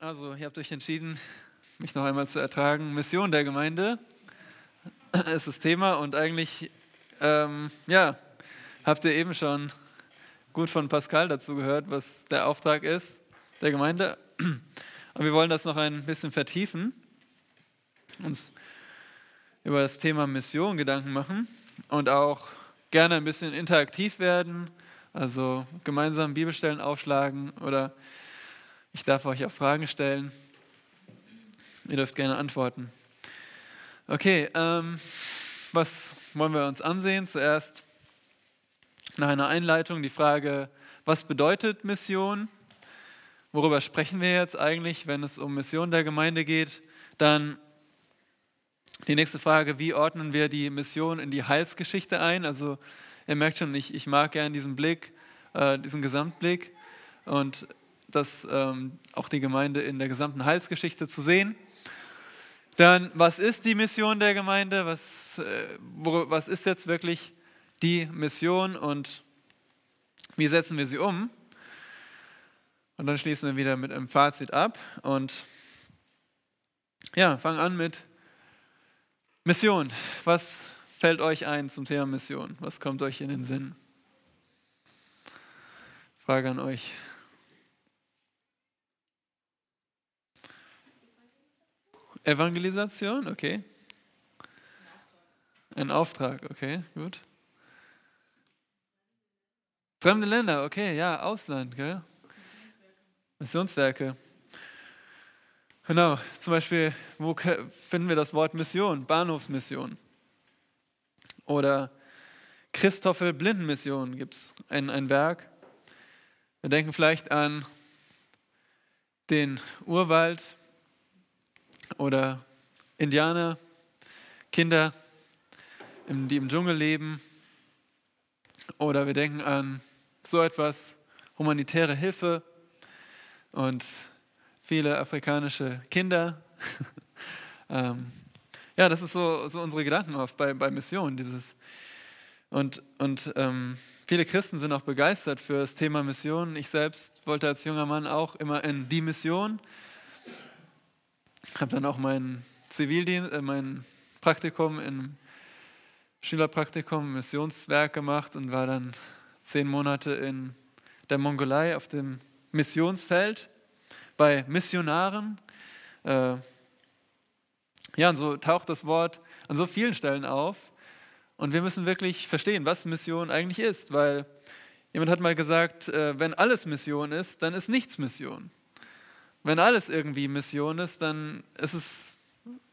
Also, ihr habt euch entschieden, mich noch einmal zu ertragen. Mission der Gemeinde ist das Thema und eigentlich, ähm, ja, habt ihr eben schon gut von Pascal dazu gehört, was der Auftrag ist der Gemeinde. Und wir wollen das noch ein bisschen vertiefen, uns über das Thema Mission Gedanken machen und auch gerne ein bisschen interaktiv werden, also gemeinsam Bibelstellen aufschlagen oder ich darf euch auch Fragen stellen. Ihr dürft gerne antworten. Okay, ähm, was wollen wir uns ansehen? Zuerst nach einer Einleitung die Frage, was bedeutet Mission? Worüber sprechen wir jetzt eigentlich, wenn es um Mission der Gemeinde geht? Dann die nächste Frage, wie ordnen wir die Mission in die Heilsgeschichte ein? Also ihr merkt schon, ich, ich mag gerne diesen Blick, äh, diesen Gesamtblick. Und das ähm, auch die Gemeinde in der gesamten Heilsgeschichte zu sehen. Dann, was ist die Mission der Gemeinde? Was, äh, wo, was ist jetzt wirklich die Mission und wie setzen wir sie um? Und dann schließen wir wieder mit einem Fazit ab und ja, fangen an mit Mission. Was fällt euch ein zum Thema Mission? Was kommt euch in den Sinn? Frage an euch. Evangelisation, okay. Ein Auftrag, okay, gut. Fremde Länder, okay, ja, Ausland, gell? Missionswerke. Genau, zum Beispiel, wo finden wir das Wort Mission? Bahnhofsmission. Oder Christoffel Blindenmission gibt es ein, ein Werk. Wir denken vielleicht an den Urwald oder Indianer, Kinder, die im Dschungel leben. Oder wir denken an so etwas, humanitäre Hilfe und viele afrikanische Kinder. ähm, ja, das ist so, so unsere Gedanken oft bei, bei Mission. Dieses. Und, und ähm, viele Christen sind auch begeistert für das Thema Mission. Ich selbst wollte als junger Mann auch immer in die Mission habe dann auch mein Zivildienst, äh, mein Praktikum im Schülerpraktikum, Missionswerk gemacht und war dann zehn Monate in der Mongolei auf dem Missionsfeld bei Missionaren. Äh, ja, und so taucht das Wort an so vielen Stellen auf. Und wir müssen wirklich verstehen, was Mission eigentlich ist, weil jemand hat mal gesagt, äh, wenn alles Mission ist, dann ist nichts Mission. Wenn alles irgendwie Mission ist, dann ist, es,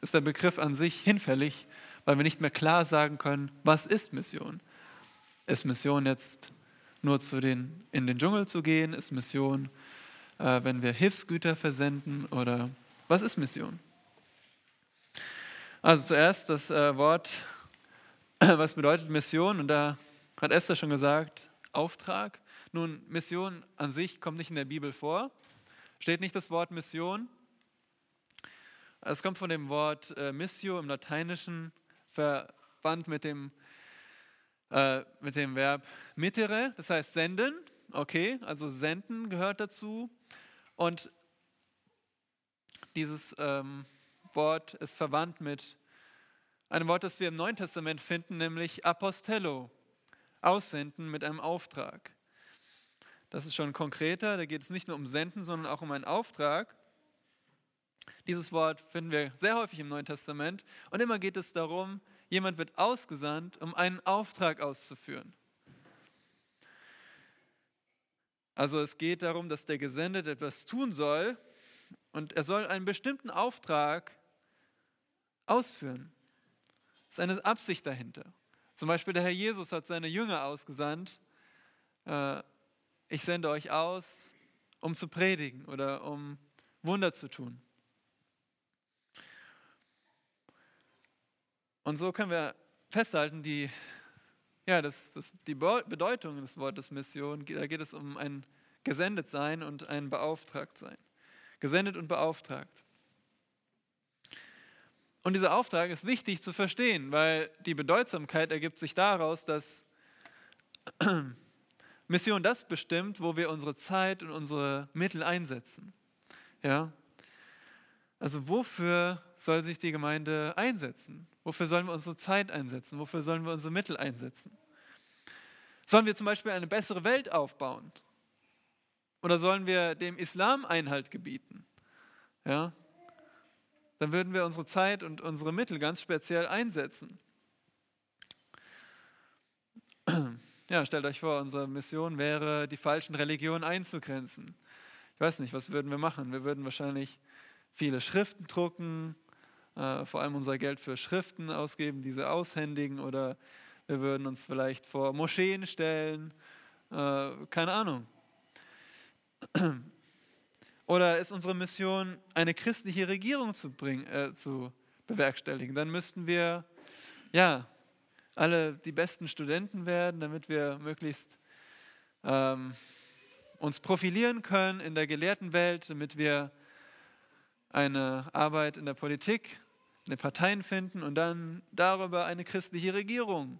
ist der Begriff an sich hinfällig, weil wir nicht mehr klar sagen können, was ist Mission. Ist Mission jetzt nur zu den, in den Dschungel zu gehen? Ist Mission, äh, wenn wir Hilfsgüter versenden? Oder was ist Mission? Also zuerst das äh, Wort, was bedeutet Mission? Und da hat Esther schon gesagt, Auftrag. Nun, Mission an sich kommt nicht in der Bibel vor. Steht nicht das Wort Mission? Es kommt von dem Wort äh, Missio im Lateinischen, verwandt mit dem, äh, mit dem Verb mittere, das heißt senden. Okay, also senden gehört dazu. Und dieses ähm, Wort ist verwandt mit einem Wort, das wir im Neuen Testament finden, nämlich Apostello, aussenden mit einem Auftrag. Das ist schon konkreter, da geht es nicht nur um Senden, sondern auch um einen Auftrag. Dieses Wort finden wir sehr häufig im Neuen Testament und immer geht es darum, jemand wird ausgesandt, um einen Auftrag auszuführen. Also es geht darum, dass der Gesendete etwas tun soll und er soll einen bestimmten Auftrag ausführen. Es ist eine Absicht dahinter. Zum Beispiel der Herr Jesus hat seine Jünger ausgesandt, äh, ich sende euch aus, um zu predigen oder um Wunder zu tun. Und so können wir festhalten, die, ja, das, das, die Bedeutung des Wortes Mission, da geht es um ein Gesendetsein und ein Beauftragtsein. Gesendet und beauftragt. Und dieser Auftrag ist wichtig zu verstehen, weil die Bedeutsamkeit ergibt sich daraus, dass Mission das bestimmt, wo wir unsere Zeit und unsere Mittel einsetzen. Ja? Also wofür soll sich die Gemeinde einsetzen? Wofür sollen wir unsere Zeit einsetzen? Wofür sollen wir unsere Mittel einsetzen? Sollen wir zum Beispiel eine bessere Welt aufbauen? Oder sollen wir dem Islam Einhalt gebieten? Ja? Dann würden wir unsere Zeit und unsere Mittel ganz speziell einsetzen. Ja, stellt euch vor, unsere Mission wäre, die falschen Religionen einzugrenzen. Ich weiß nicht, was würden wir machen? Wir würden wahrscheinlich viele Schriften drucken, äh, vor allem unser Geld für Schriften ausgeben, diese aushändigen oder wir würden uns vielleicht vor Moscheen stellen, äh, keine Ahnung. Oder ist unsere Mission, eine christliche Regierung zu, bringen, äh, zu bewerkstelligen? Dann müssten wir ja alle die besten Studenten werden, damit wir möglichst ähm, uns profilieren können in der gelehrten Welt, damit wir eine Arbeit in der Politik, in den Parteien finden und dann darüber eine christliche Regierung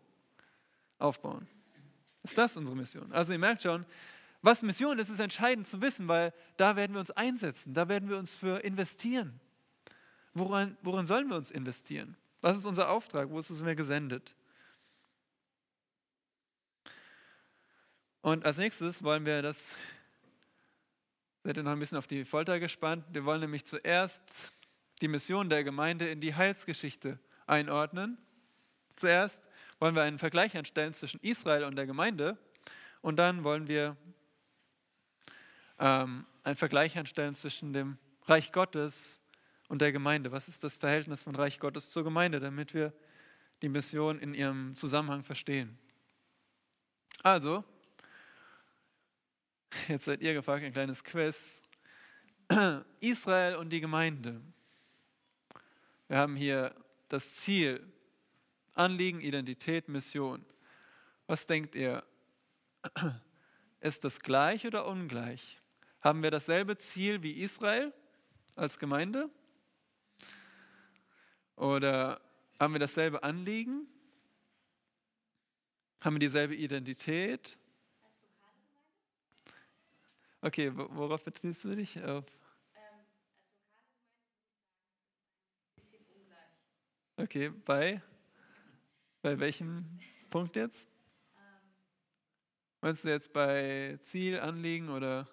aufbauen. Ist das unsere Mission? Also ihr merkt schon, was Mission ist, ist entscheidend zu wissen, weil da werden wir uns einsetzen, da werden wir uns für investieren. Woran, woran sollen wir uns investieren? Was ist unser Auftrag? Wo ist es mir gesendet? Und als nächstes wollen wir das, seid ihr noch ein bisschen auf die Folter gespannt, wir wollen nämlich zuerst die Mission der Gemeinde in die Heilsgeschichte einordnen. Zuerst wollen wir einen Vergleich anstellen zwischen Israel und der Gemeinde und dann wollen wir ähm, einen Vergleich anstellen zwischen dem Reich Gottes und der Gemeinde. Was ist das Verhältnis von Reich Gottes zur Gemeinde, damit wir die Mission in ihrem Zusammenhang verstehen? Also, jetzt seid ihr gefragt, ein kleines Quiz. Israel und die Gemeinde. Wir haben hier das Ziel, Anliegen, Identität, Mission. Was denkt ihr? Ist das gleich oder ungleich? Haben wir dasselbe Ziel wie Israel als Gemeinde? Oder haben wir dasselbe Anliegen? Haben wir dieselbe Identität? Okay, worauf beziehst du dich? Auf Okay, bei? Bei welchem Punkt jetzt? Meinst du jetzt bei Ziel, Anliegen oder?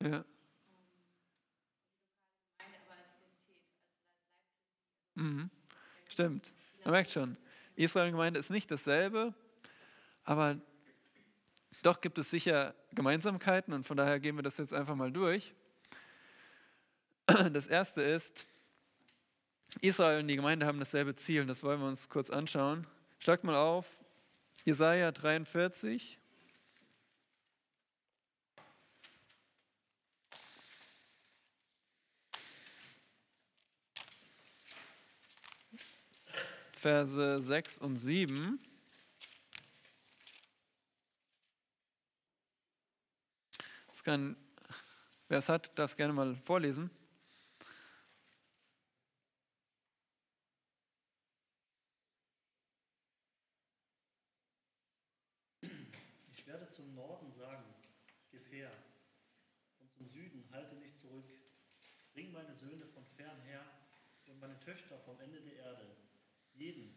Ja. Mhm. Stimmt. Man merkt schon, Israel-Gemeinde ist nicht dasselbe, aber doch gibt es sicher Gemeinsamkeiten und von daher gehen wir das jetzt einfach mal durch. Das erste ist, Israel und die Gemeinde haben dasselbe Ziel, das wollen wir uns kurz anschauen. Schlagt mal auf, Jesaja 43. Verse 6 und 7. kann, wer es hat, darf gerne mal vorlesen. Ich werde zum Norden sagen, gib her, und zum Süden halte nicht zurück. Bring meine Söhne von fern her und meine Töchter vom Ende der Erde, jeden,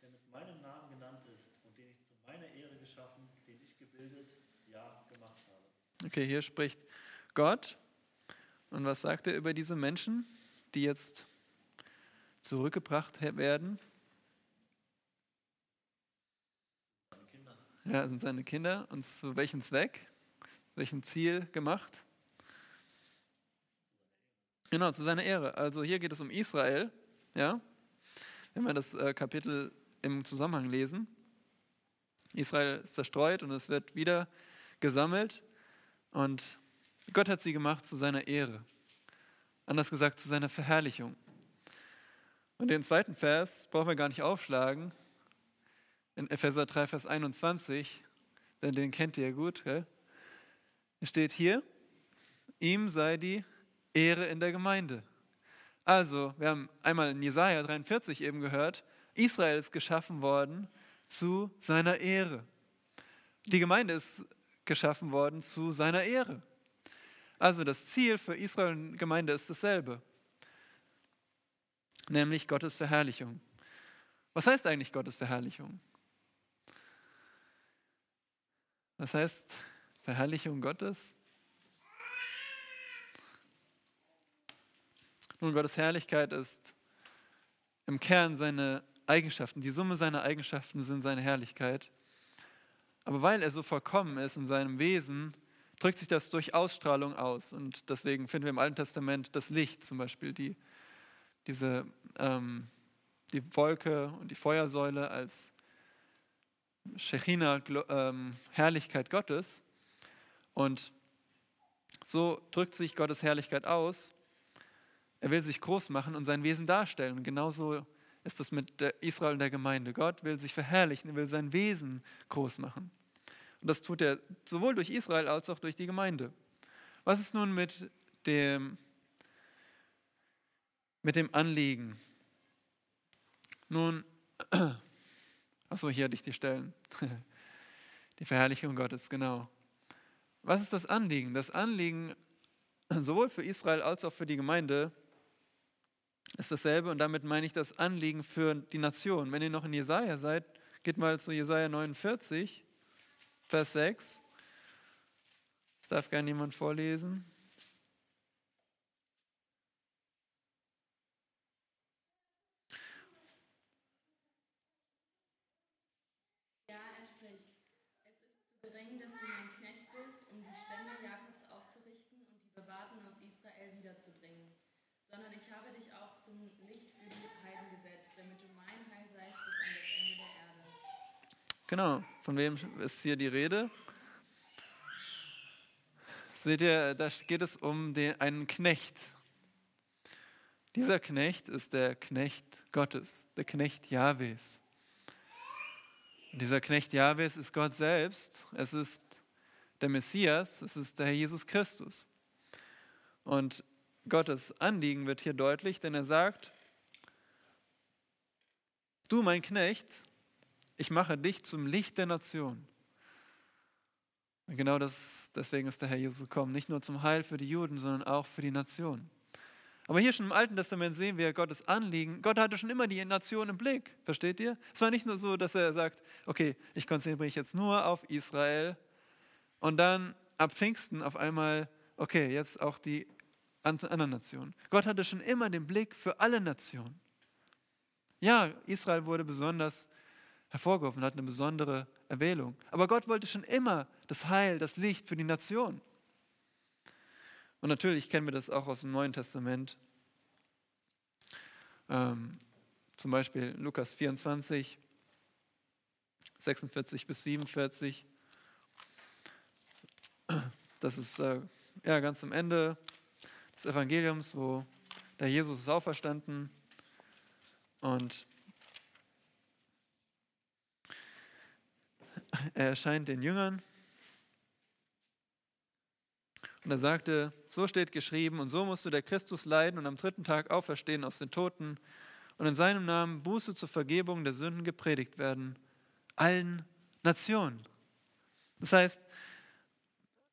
der mit meinem Namen genannt ist und den ich zu meiner Ehre geschaffen, den ich gebildet, ja gemacht habe. Okay, hier spricht Gott. Und was sagt er über diese Menschen, die jetzt zurückgebracht werden? Ja, sind seine Kinder. Und zu welchem Zweck, welchem Ziel gemacht? Genau, zu seiner Ehre. Also hier geht es um Israel. Ja? Wenn wir das äh, Kapitel im Zusammenhang lesen. Israel ist zerstreut und es wird wieder gesammelt. Und Gott hat sie gemacht zu seiner Ehre. Anders gesagt, zu seiner Verherrlichung. Und den zweiten Vers brauchen wir gar nicht aufschlagen. In Epheser 3, Vers 21, denn den kennt ihr ja gut. Gell? Steht hier, ihm sei die Ehre in der Gemeinde. Also, wir haben einmal in Jesaja 43 eben gehört, Israel ist geschaffen worden zu seiner Ehre. die Gemeinde ist geschaffen worden zu seiner Ehre. Also das Ziel für Israel und Gemeinde ist dasselbe, nämlich Gottes Verherrlichung. Was heißt eigentlich Gottes Verherrlichung? Was heißt Verherrlichung Gottes? Nun, Gottes Herrlichkeit ist im Kern seine Eigenschaften. Die Summe seiner Eigenschaften sind seine Herrlichkeit. Aber weil er so vollkommen ist in seinem Wesen, drückt sich das durch Ausstrahlung aus. Und deswegen finden wir im Alten Testament das Licht zum Beispiel, die, diese, ähm, die Wolke und die Feuersäule als Shechina, ähm, Herrlichkeit Gottes. Und so drückt sich Gottes Herrlichkeit aus. Er will sich groß machen und sein Wesen darstellen. Und genauso ist es mit Israel und der Gemeinde. Gott will sich verherrlichen, er will sein Wesen groß machen. Und das tut er sowohl durch Israel als auch durch die Gemeinde. Was ist nun mit dem, mit dem Anliegen? Nun, achso, hier hatte ich die Stellen. Die Verherrlichung Gottes, genau. Was ist das Anliegen? Das Anliegen sowohl für Israel als auch für die Gemeinde ist dasselbe und damit meine ich das Anliegen für die Nation. Wenn ihr noch in Jesaja seid, geht mal zu Jesaja 49, Vers 6. Das darf gerne jemand vorlesen. Genau, von wem ist hier die Rede? Seht ihr, da geht es um den, einen Knecht. Dieser Knecht ist der Knecht Gottes, der Knecht Jahwes. dieser Knecht Jahwes ist Gott selbst, es ist der Messias, es ist der Herr Jesus Christus. Und Gottes Anliegen wird hier deutlich, denn er sagt, du mein Knecht, ich mache dich zum Licht der Nation. Und genau das, deswegen ist der Herr Jesus gekommen, nicht nur zum Heil für die Juden, sondern auch für die Nation. Aber hier schon im Alten Testament sehen wir Gottes Anliegen. Gott hatte schon immer die Nation im Blick, versteht ihr? Es war nicht nur so, dass er sagt, okay, ich konzentriere mich jetzt nur auf Israel und dann ab Pfingsten auf einmal, okay, jetzt auch die anderen Nationen. Gott hatte schon immer den Blick für alle Nationen. Ja, Israel wurde besonders hervorgerufen hat, eine besondere Erwählung. Aber Gott wollte schon immer das Heil, das Licht für die Nation. Und natürlich kennen wir das auch aus dem Neuen Testament. Ähm, zum Beispiel Lukas 24, 46 bis 47. Das ist äh, ja, ganz am Ende des Evangeliums, wo der Jesus ist auferstanden und er erscheint den Jüngern und er sagte, so steht geschrieben und so musste der Christus leiden und am dritten Tag auferstehen aus den Toten und in seinem Namen Buße zur Vergebung der Sünden gepredigt werden, allen Nationen. Das heißt,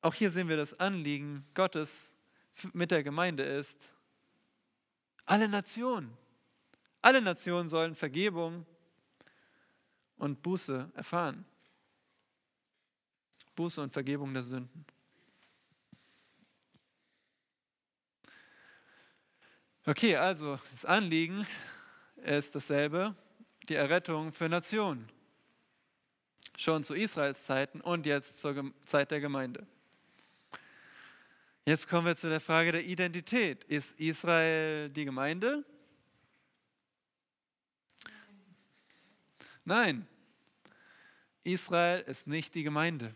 auch hier sehen wir das Anliegen Gottes mit der Gemeinde ist, alle Nationen, alle Nationen sollen Vergebung und Buße erfahren. Buße und Vergebung der Sünden. Okay, also das Anliegen ist dasselbe, die Errettung für Nationen. Schon zu Israels Zeiten und jetzt zur Zeit der Gemeinde. Jetzt kommen wir zu der Frage der Identität. Ist Israel die Gemeinde? Nein, Israel ist nicht die Gemeinde.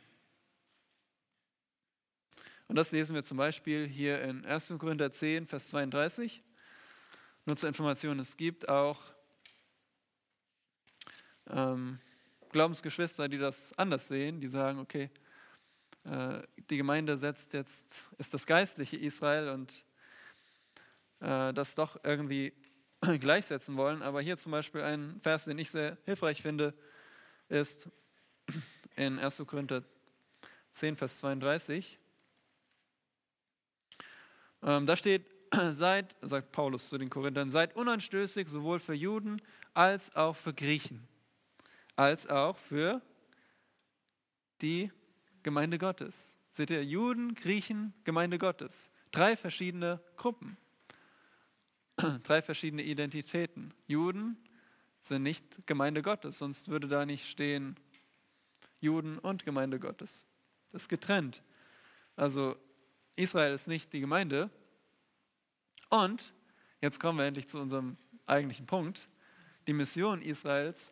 Und das lesen wir zum Beispiel hier in 1. Korinther 10, Vers 32. Nur zur Information, es gibt auch ähm, Glaubensgeschwister, die das anders sehen, die sagen, okay, äh, die Gemeinde setzt jetzt, ist das geistliche Israel und äh, das doch irgendwie gleichsetzen wollen. Aber hier zum Beispiel ein Vers, den ich sehr hilfreich finde, ist in 1. Korinther 10, Vers 32. Ähm, da steht, seid, sagt Paulus zu den Korinthern, seid unanstößig sowohl für Juden als auch für Griechen, als auch für die Gemeinde Gottes. Seht ihr, Juden, Griechen, Gemeinde Gottes. Drei verschiedene Gruppen, drei verschiedene Identitäten. Juden sind nicht Gemeinde Gottes, sonst würde da nicht stehen Juden und Gemeinde Gottes. Das ist getrennt. Also Israel ist nicht die Gemeinde. Und jetzt kommen wir endlich zu unserem eigentlichen Punkt. Die Mission Israels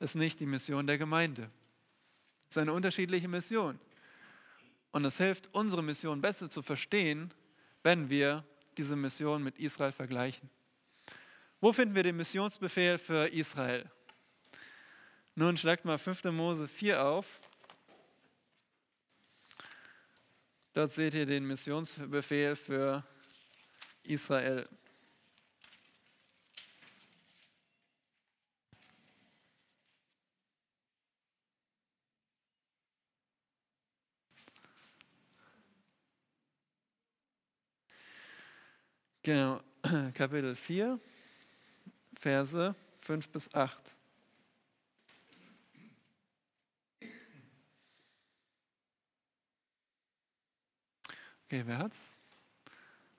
ist nicht die Mission der Gemeinde. Es ist eine unterschiedliche Mission. Und es hilft, unsere Mission besser zu verstehen, wenn wir diese Mission mit Israel vergleichen. Wo finden wir den Missionsbefehl für Israel? Nun schlagt mal 5. Mose 4 auf. Dort seht ihr den Missionsbefehl für Israel. Genau, Kapitel 4, Verse 5 bis 8. Okay, wer hat's?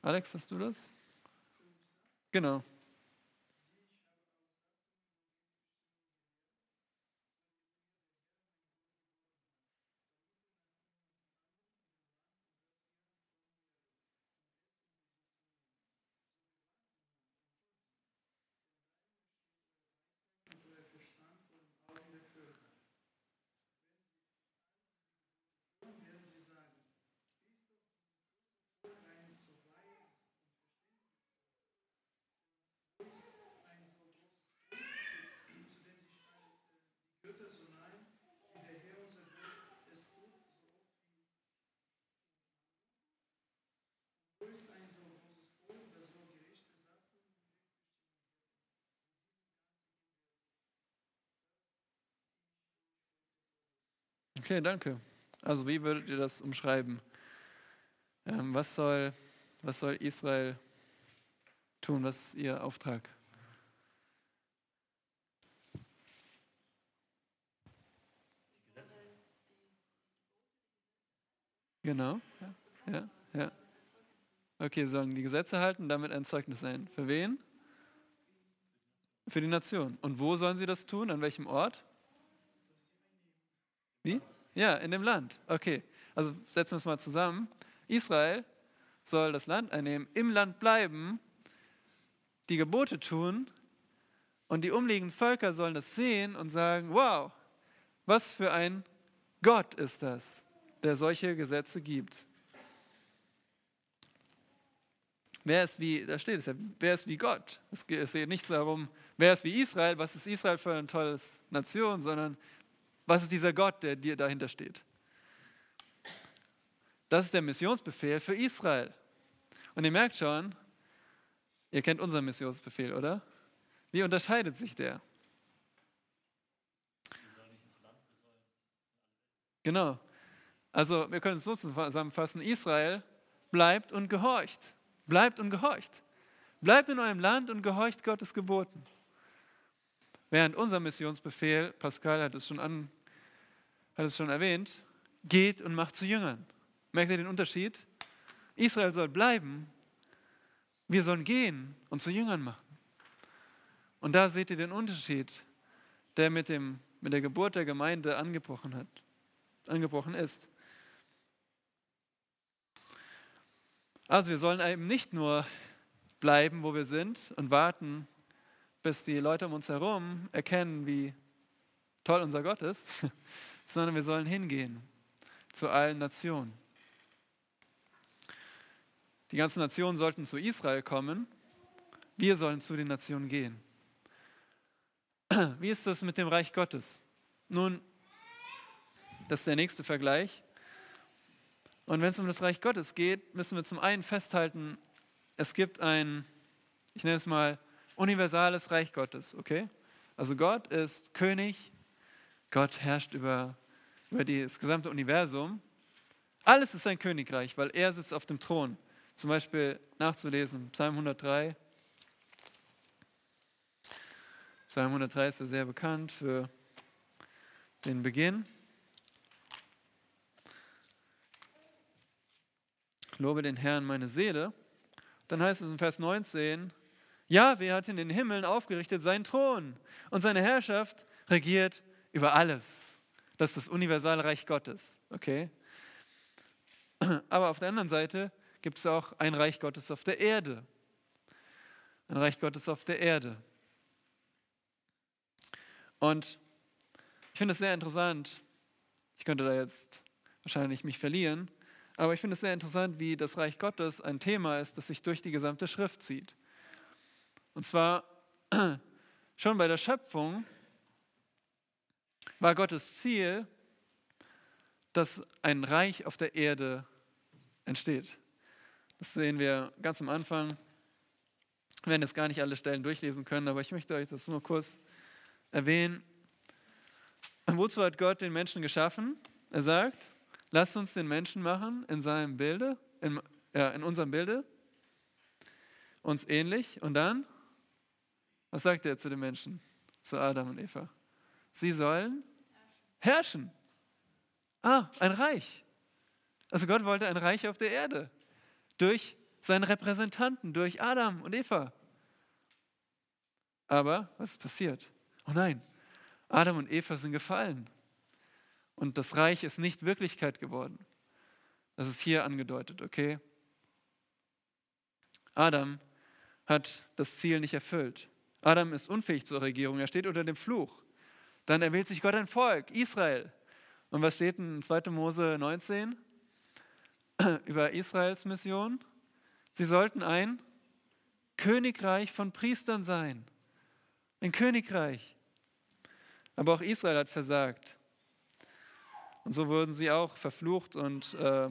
Alex, hast du das? Genau. Okay, danke. Also wie würdet ihr das umschreiben? Ähm, was, soll, was soll Israel tun? Was ist ihr Auftrag? Genau, ja, ja, ja. Okay, sollen die Gesetze halten, damit ein Zeugnis sein. Für wen? Für die Nation. Und wo sollen sie das tun? An welchem Ort? Wie? Ja, in dem Land. Okay, also setzen wir es mal zusammen. Israel soll das Land einnehmen, im Land bleiben, die Gebote tun und die umliegenden Völker sollen das sehen und sagen, wow, was für ein Gott ist das, der solche Gesetze gibt. Wer ist wie, da steht es ja, wer ist wie Gott? Es geht nicht darum, wer ist wie Israel, was ist Israel für eine tolle Nation, sondern was ist dieser Gott, der dir dahinter steht? Das ist der Missionsbefehl für Israel. Und ihr merkt schon, ihr kennt unseren Missionsbefehl, oder? Wie unterscheidet sich der? Genau. Also wir können es so zusammenfassen, Israel bleibt und gehorcht. Bleibt und gehorcht. Bleibt in eurem Land und gehorcht Gottes Geboten. Während unser Missionsbefehl, Pascal hat es schon hat es schon erwähnt, geht und macht zu Jüngern. Merkt ihr den Unterschied? Israel soll bleiben, wir sollen gehen und zu Jüngern machen. Und da seht ihr den Unterschied, der mit, dem, mit der Geburt der Gemeinde angebrochen, hat, angebrochen ist. Also wir sollen eben nicht nur bleiben, wo wir sind und warten, bis die Leute um uns herum erkennen, wie toll unser Gott ist, sondern wir sollen hingehen zu allen Nationen. Die ganzen Nationen sollten zu Israel kommen. Wir sollen zu den Nationen gehen. Wie ist das mit dem Reich Gottes? Nun, das ist der nächste Vergleich. Und wenn es um das Reich Gottes geht, müssen wir zum einen festhalten, es gibt ein, ich nenne es mal, universales Reich Gottes, okay? Also Gott ist König Gott herrscht über über das gesamte Universum. Alles ist sein Königreich, weil er sitzt auf dem Thron. Zum Beispiel nachzulesen, Psalm 103. Psalm 103 ist ja sehr bekannt für den Beginn. Lobe den Herrn meine Seele. Dann heißt es in Vers 19, ja, wer hat in den Himmeln aufgerichtet seinen Thron und seine Herrschaft regiert über alles. Das ist das universale Reich Gottes. Okay? Aber auf der anderen Seite gibt es auch ein Reich Gottes auf der Erde. Ein Reich Gottes auf der Erde. Und ich finde es sehr interessant. Ich könnte da jetzt wahrscheinlich mich verlieren. Aber ich finde es sehr interessant, wie das Reich Gottes ein Thema ist, das sich durch die gesamte Schrift zieht. Und zwar schon bei der Schöpfung war Gottes Ziel, dass ein Reich auf der Erde entsteht. Das sehen wir ganz am Anfang. Wir werden jetzt gar nicht alle Stellen durchlesen können, aber ich möchte euch das nur kurz erwähnen. Wozu hat Gott den Menschen geschaffen? Er sagt, lasst uns den Menschen machen in seinem Bilde, in, ja, in unserem Bilde, uns ähnlich. Und dann, was sagt er zu den Menschen, zu Adam und Eva? Sie sollen herrschen. Ah, ein Reich. Also Gott wollte ein Reich auf der Erde durch seine Repräsentanten, durch Adam und Eva. Aber was ist passiert? Oh nein, Adam und Eva sind gefallen und das Reich ist nicht Wirklichkeit geworden. Das ist hier angedeutet, okay? Adam hat das Ziel nicht erfüllt. Adam ist unfähig zur Regierung, er steht unter dem Fluch. Dann erwählt sich Gott ein Volk, Israel. Und was steht in 2. Mose 19 über Israels Mission? Sie sollten ein Königreich von Priestern sein. Ein Königreich. Aber auch Israel hat versagt. Und so wurden sie auch verflucht und äh,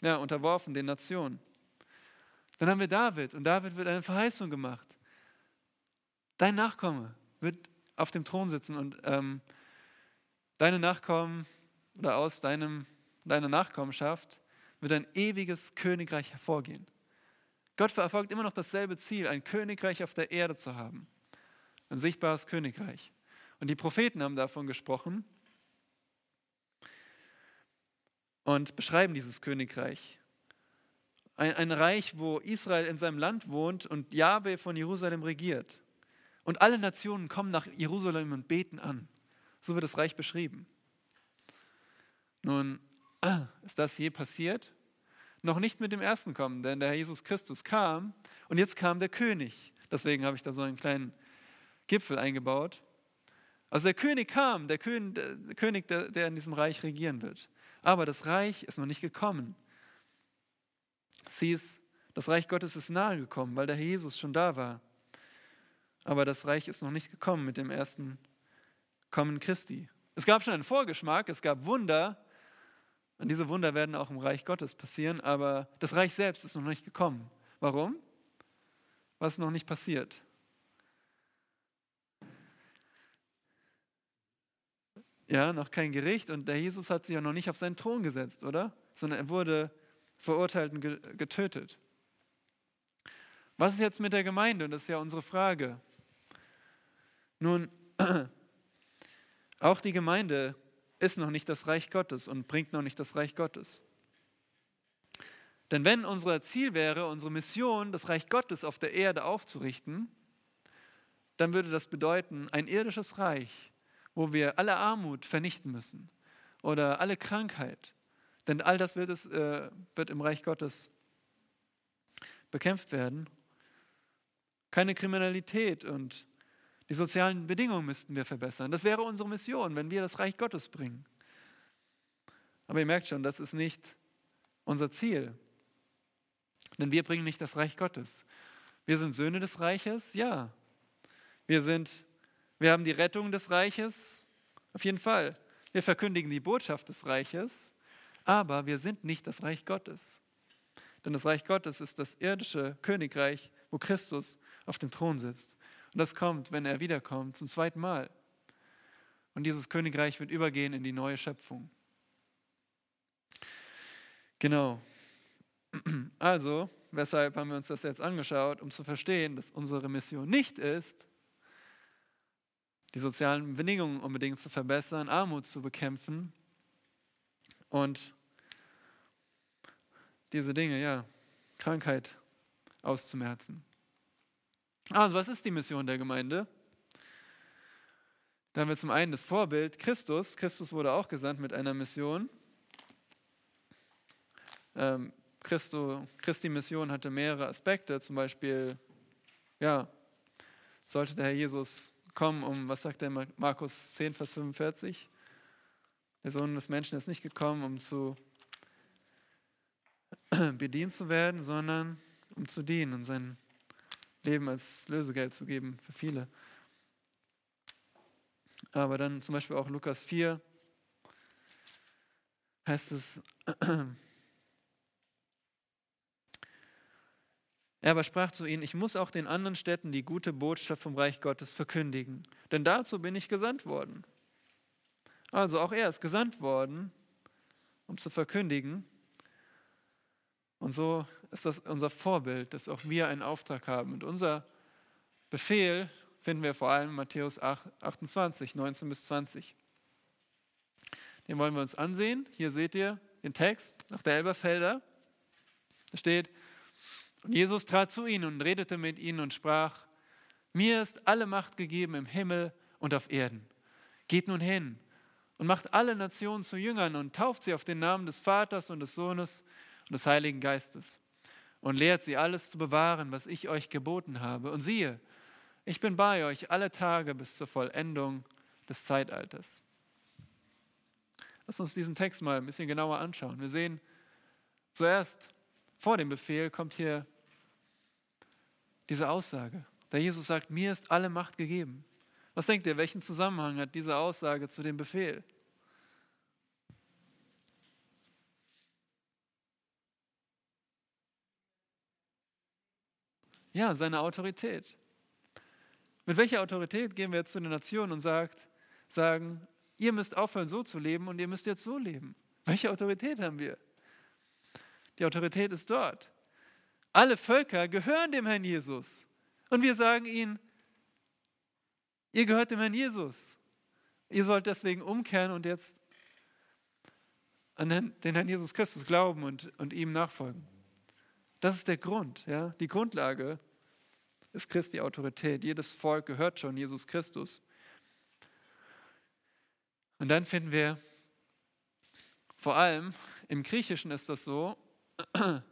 ja, unterworfen den Nationen. Dann haben wir David und David wird eine Verheißung gemacht. Dein Nachkomme wird auf dem Thron sitzen und ähm, deine Nachkommen oder aus deinem, deiner Nachkommenschaft wird ein ewiges Königreich hervorgehen. Gott verfolgt immer noch dasselbe Ziel, ein Königreich auf der Erde zu haben. Ein sichtbares Königreich. Und die Propheten haben davon gesprochen und beschreiben dieses Königreich. Ein, ein Reich, wo Israel in seinem Land wohnt und Jahwe von Jerusalem regiert. Und alle Nationen kommen nach Jerusalem und beten an. So wird das Reich beschrieben. Nun, ist das je passiert? Noch nicht mit dem ersten Kommen, denn der Herr Jesus Christus kam und jetzt kam der König. Deswegen habe ich da so einen kleinen Gipfel eingebaut. Also der König kam, der König, der, in diesem Reich regieren wird. Aber das Reich ist noch nicht gekommen. Es hieß, das Reich Gottes ist nahe gekommen, weil der Herr Jesus schon da war. Aber das Reich ist noch nicht gekommen mit dem ersten Kommen Christi. Es gab schon einen Vorgeschmack, es gab Wunder. Und diese Wunder werden auch im Reich Gottes passieren, aber das Reich selbst ist noch nicht gekommen. Warum? Was ist noch nicht passiert? Ja, noch kein Gericht und der Jesus hat sich ja noch nicht auf seinen Thron gesetzt, oder? Sondern er wurde verurteilt und getötet. Was ist jetzt mit der Gemeinde? Und das ist ja unsere Frage. Nun, auch die Gemeinde ist noch nicht das Reich Gottes und bringt noch nicht das Reich Gottes. Denn wenn unser Ziel wäre, unsere Mission, das Reich Gottes auf der Erde aufzurichten, dann würde das bedeuten, ein irdisches Reich, wo wir alle Armut vernichten müssen oder alle Krankheit. Denn all das wird, es, äh, wird im Reich Gottes bekämpft werden. Keine Kriminalität und die sozialen Bedingungen müssten wir verbessern. Das wäre unsere Mission, wenn wir das Reich Gottes bringen. Aber ihr merkt schon, das ist nicht unser Ziel. Denn wir bringen nicht das Reich Gottes. Wir sind Söhne des Reiches, ja. Wir, sind, wir haben die Rettung des Reiches, auf jeden Fall. Wir verkündigen die Botschaft des Reiches, aber wir sind nicht das Reich Gottes. Denn das Reich Gottes ist das irdische Königreich, wo Christus auf dem Thron sitzt. Und das kommt, wenn er wiederkommt, zum zweiten Mal. Und dieses Königreich wird übergehen in die neue Schöpfung. Genau. Also, weshalb haben wir uns das jetzt angeschaut? Um zu verstehen, dass unsere Mission nicht ist, die sozialen Bedingungen unbedingt zu verbessern, Armut zu bekämpfen und diese Dinge, ja, Krankheit auszumerzen. Also, was ist die Mission der Gemeinde? Da haben wir zum einen das Vorbild Christus. Christus wurde auch gesandt mit einer Mission. Ähm, Christo, Christi Mission hatte mehrere Aspekte, zum Beispiel, ja, sollte der Herr Jesus kommen, um, was sagt der Markus 10, Vers 45? Der Sohn des Menschen ist nicht gekommen, um zu bedient zu werden, sondern um zu dienen und sein Leben als Lösegeld zu geben für viele. Aber dann zum Beispiel auch Lukas 4 heißt es, Er aber sprach zu ihnen, ich muss auch den anderen Städten die gute Botschaft vom Reich Gottes verkündigen, denn dazu bin ich gesandt worden. Also auch er ist gesandt worden, um zu verkündigen. Und so ist das unser Vorbild, dass auch wir einen Auftrag haben. Und unser Befehl finden wir vor allem in Matthäus 28, 19 bis 20. Den wollen wir uns ansehen. Hier seht ihr den Text nach der Elberfelder. Da steht, und Jesus trat zu ihnen und redete mit ihnen und sprach, mir ist alle Macht gegeben im Himmel und auf Erden. Geht nun hin und macht alle Nationen zu Jüngern und tauft sie auf den Namen des Vaters und des Sohnes und des Heiligen Geistes und lehrt sie alles zu bewahren, was ich euch geboten habe. Und siehe, ich bin bei euch alle Tage bis zur Vollendung des Zeitalters. Lass uns diesen Text mal ein bisschen genauer anschauen. Wir sehen zuerst vor dem Befehl kommt hier diese Aussage. Da Jesus sagt, mir ist alle Macht gegeben. Was denkt ihr, welchen Zusammenhang hat diese Aussage zu dem Befehl? Ja, seine Autorität. Mit welcher Autorität gehen wir jetzt zu den Nationen und sagt, sagen, ihr müsst aufhören so zu leben und ihr müsst jetzt so leben? Welche Autorität haben wir? Die Autorität ist dort. Alle Völker gehören dem Herrn Jesus. Und wir sagen ihnen, ihr gehört dem Herrn Jesus. Ihr sollt deswegen umkehren und jetzt an den Herrn Jesus Christus glauben und, und ihm nachfolgen. Das ist der Grund, ja? die Grundlage ist Christi Autorität. Jedes Volk gehört schon Jesus Christus. Und dann finden wir, vor allem im Griechischen ist das so,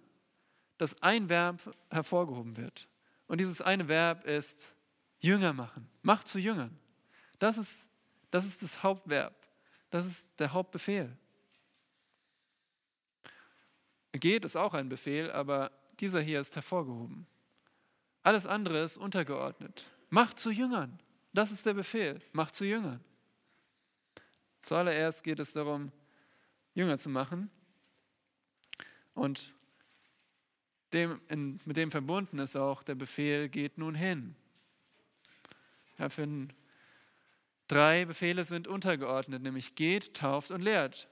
dass ein Verb hervorgehoben wird. Und dieses eine Verb ist Jünger machen. Macht zu Jüngern. Das ist, das ist das Hauptverb. Das ist der Hauptbefehl. Geht ist auch ein Befehl, aber dieser hier ist hervorgehoben. Alles andere ist untergeordnet. Macht zu Jüngern. Das ist der Befehl. Macht zu Jüngern. Zuallererst geht es darum, Jünger zu machen. Und dem, in, mit dem verbunden ist auch der Befehl, geht nun hin. Ja, für drei Befehle sind untergeordnet, nämlich geht, tauft und lehrt.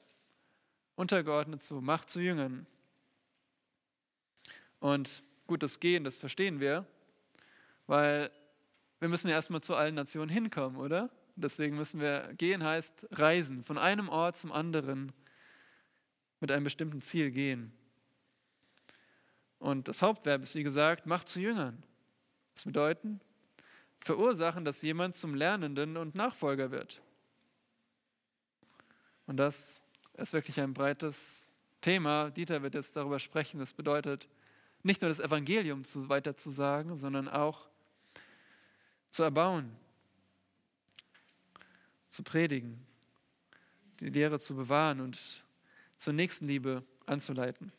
Untergeordnet zu, macht zu Jüngern. Und gut, das Gehen, das verstehen wir, weil wir müssen ja erstmal zu allen Nationen hinkommen, oder? Deswegen müssen wir, gehen heißt reisen, von einem Ort zum anderen mit einem bestimmten Ziel gehen. Und das Hauptverb ist, wie gesagt, macht zu Jüngern. Das bedeutet, verursachen, dass jemand zum Lernenden und Nachfolger wird. Und das ist wirklich ein breites Thema. Dieter wird jetzt darüber sprechen. Das bedeutet, nicht nur das Evangelium weiter zu sagen, sondern auch zu erbauen, zu predigen, die Lehre zu bewahren und zur Nächstenliebe anzuleiten.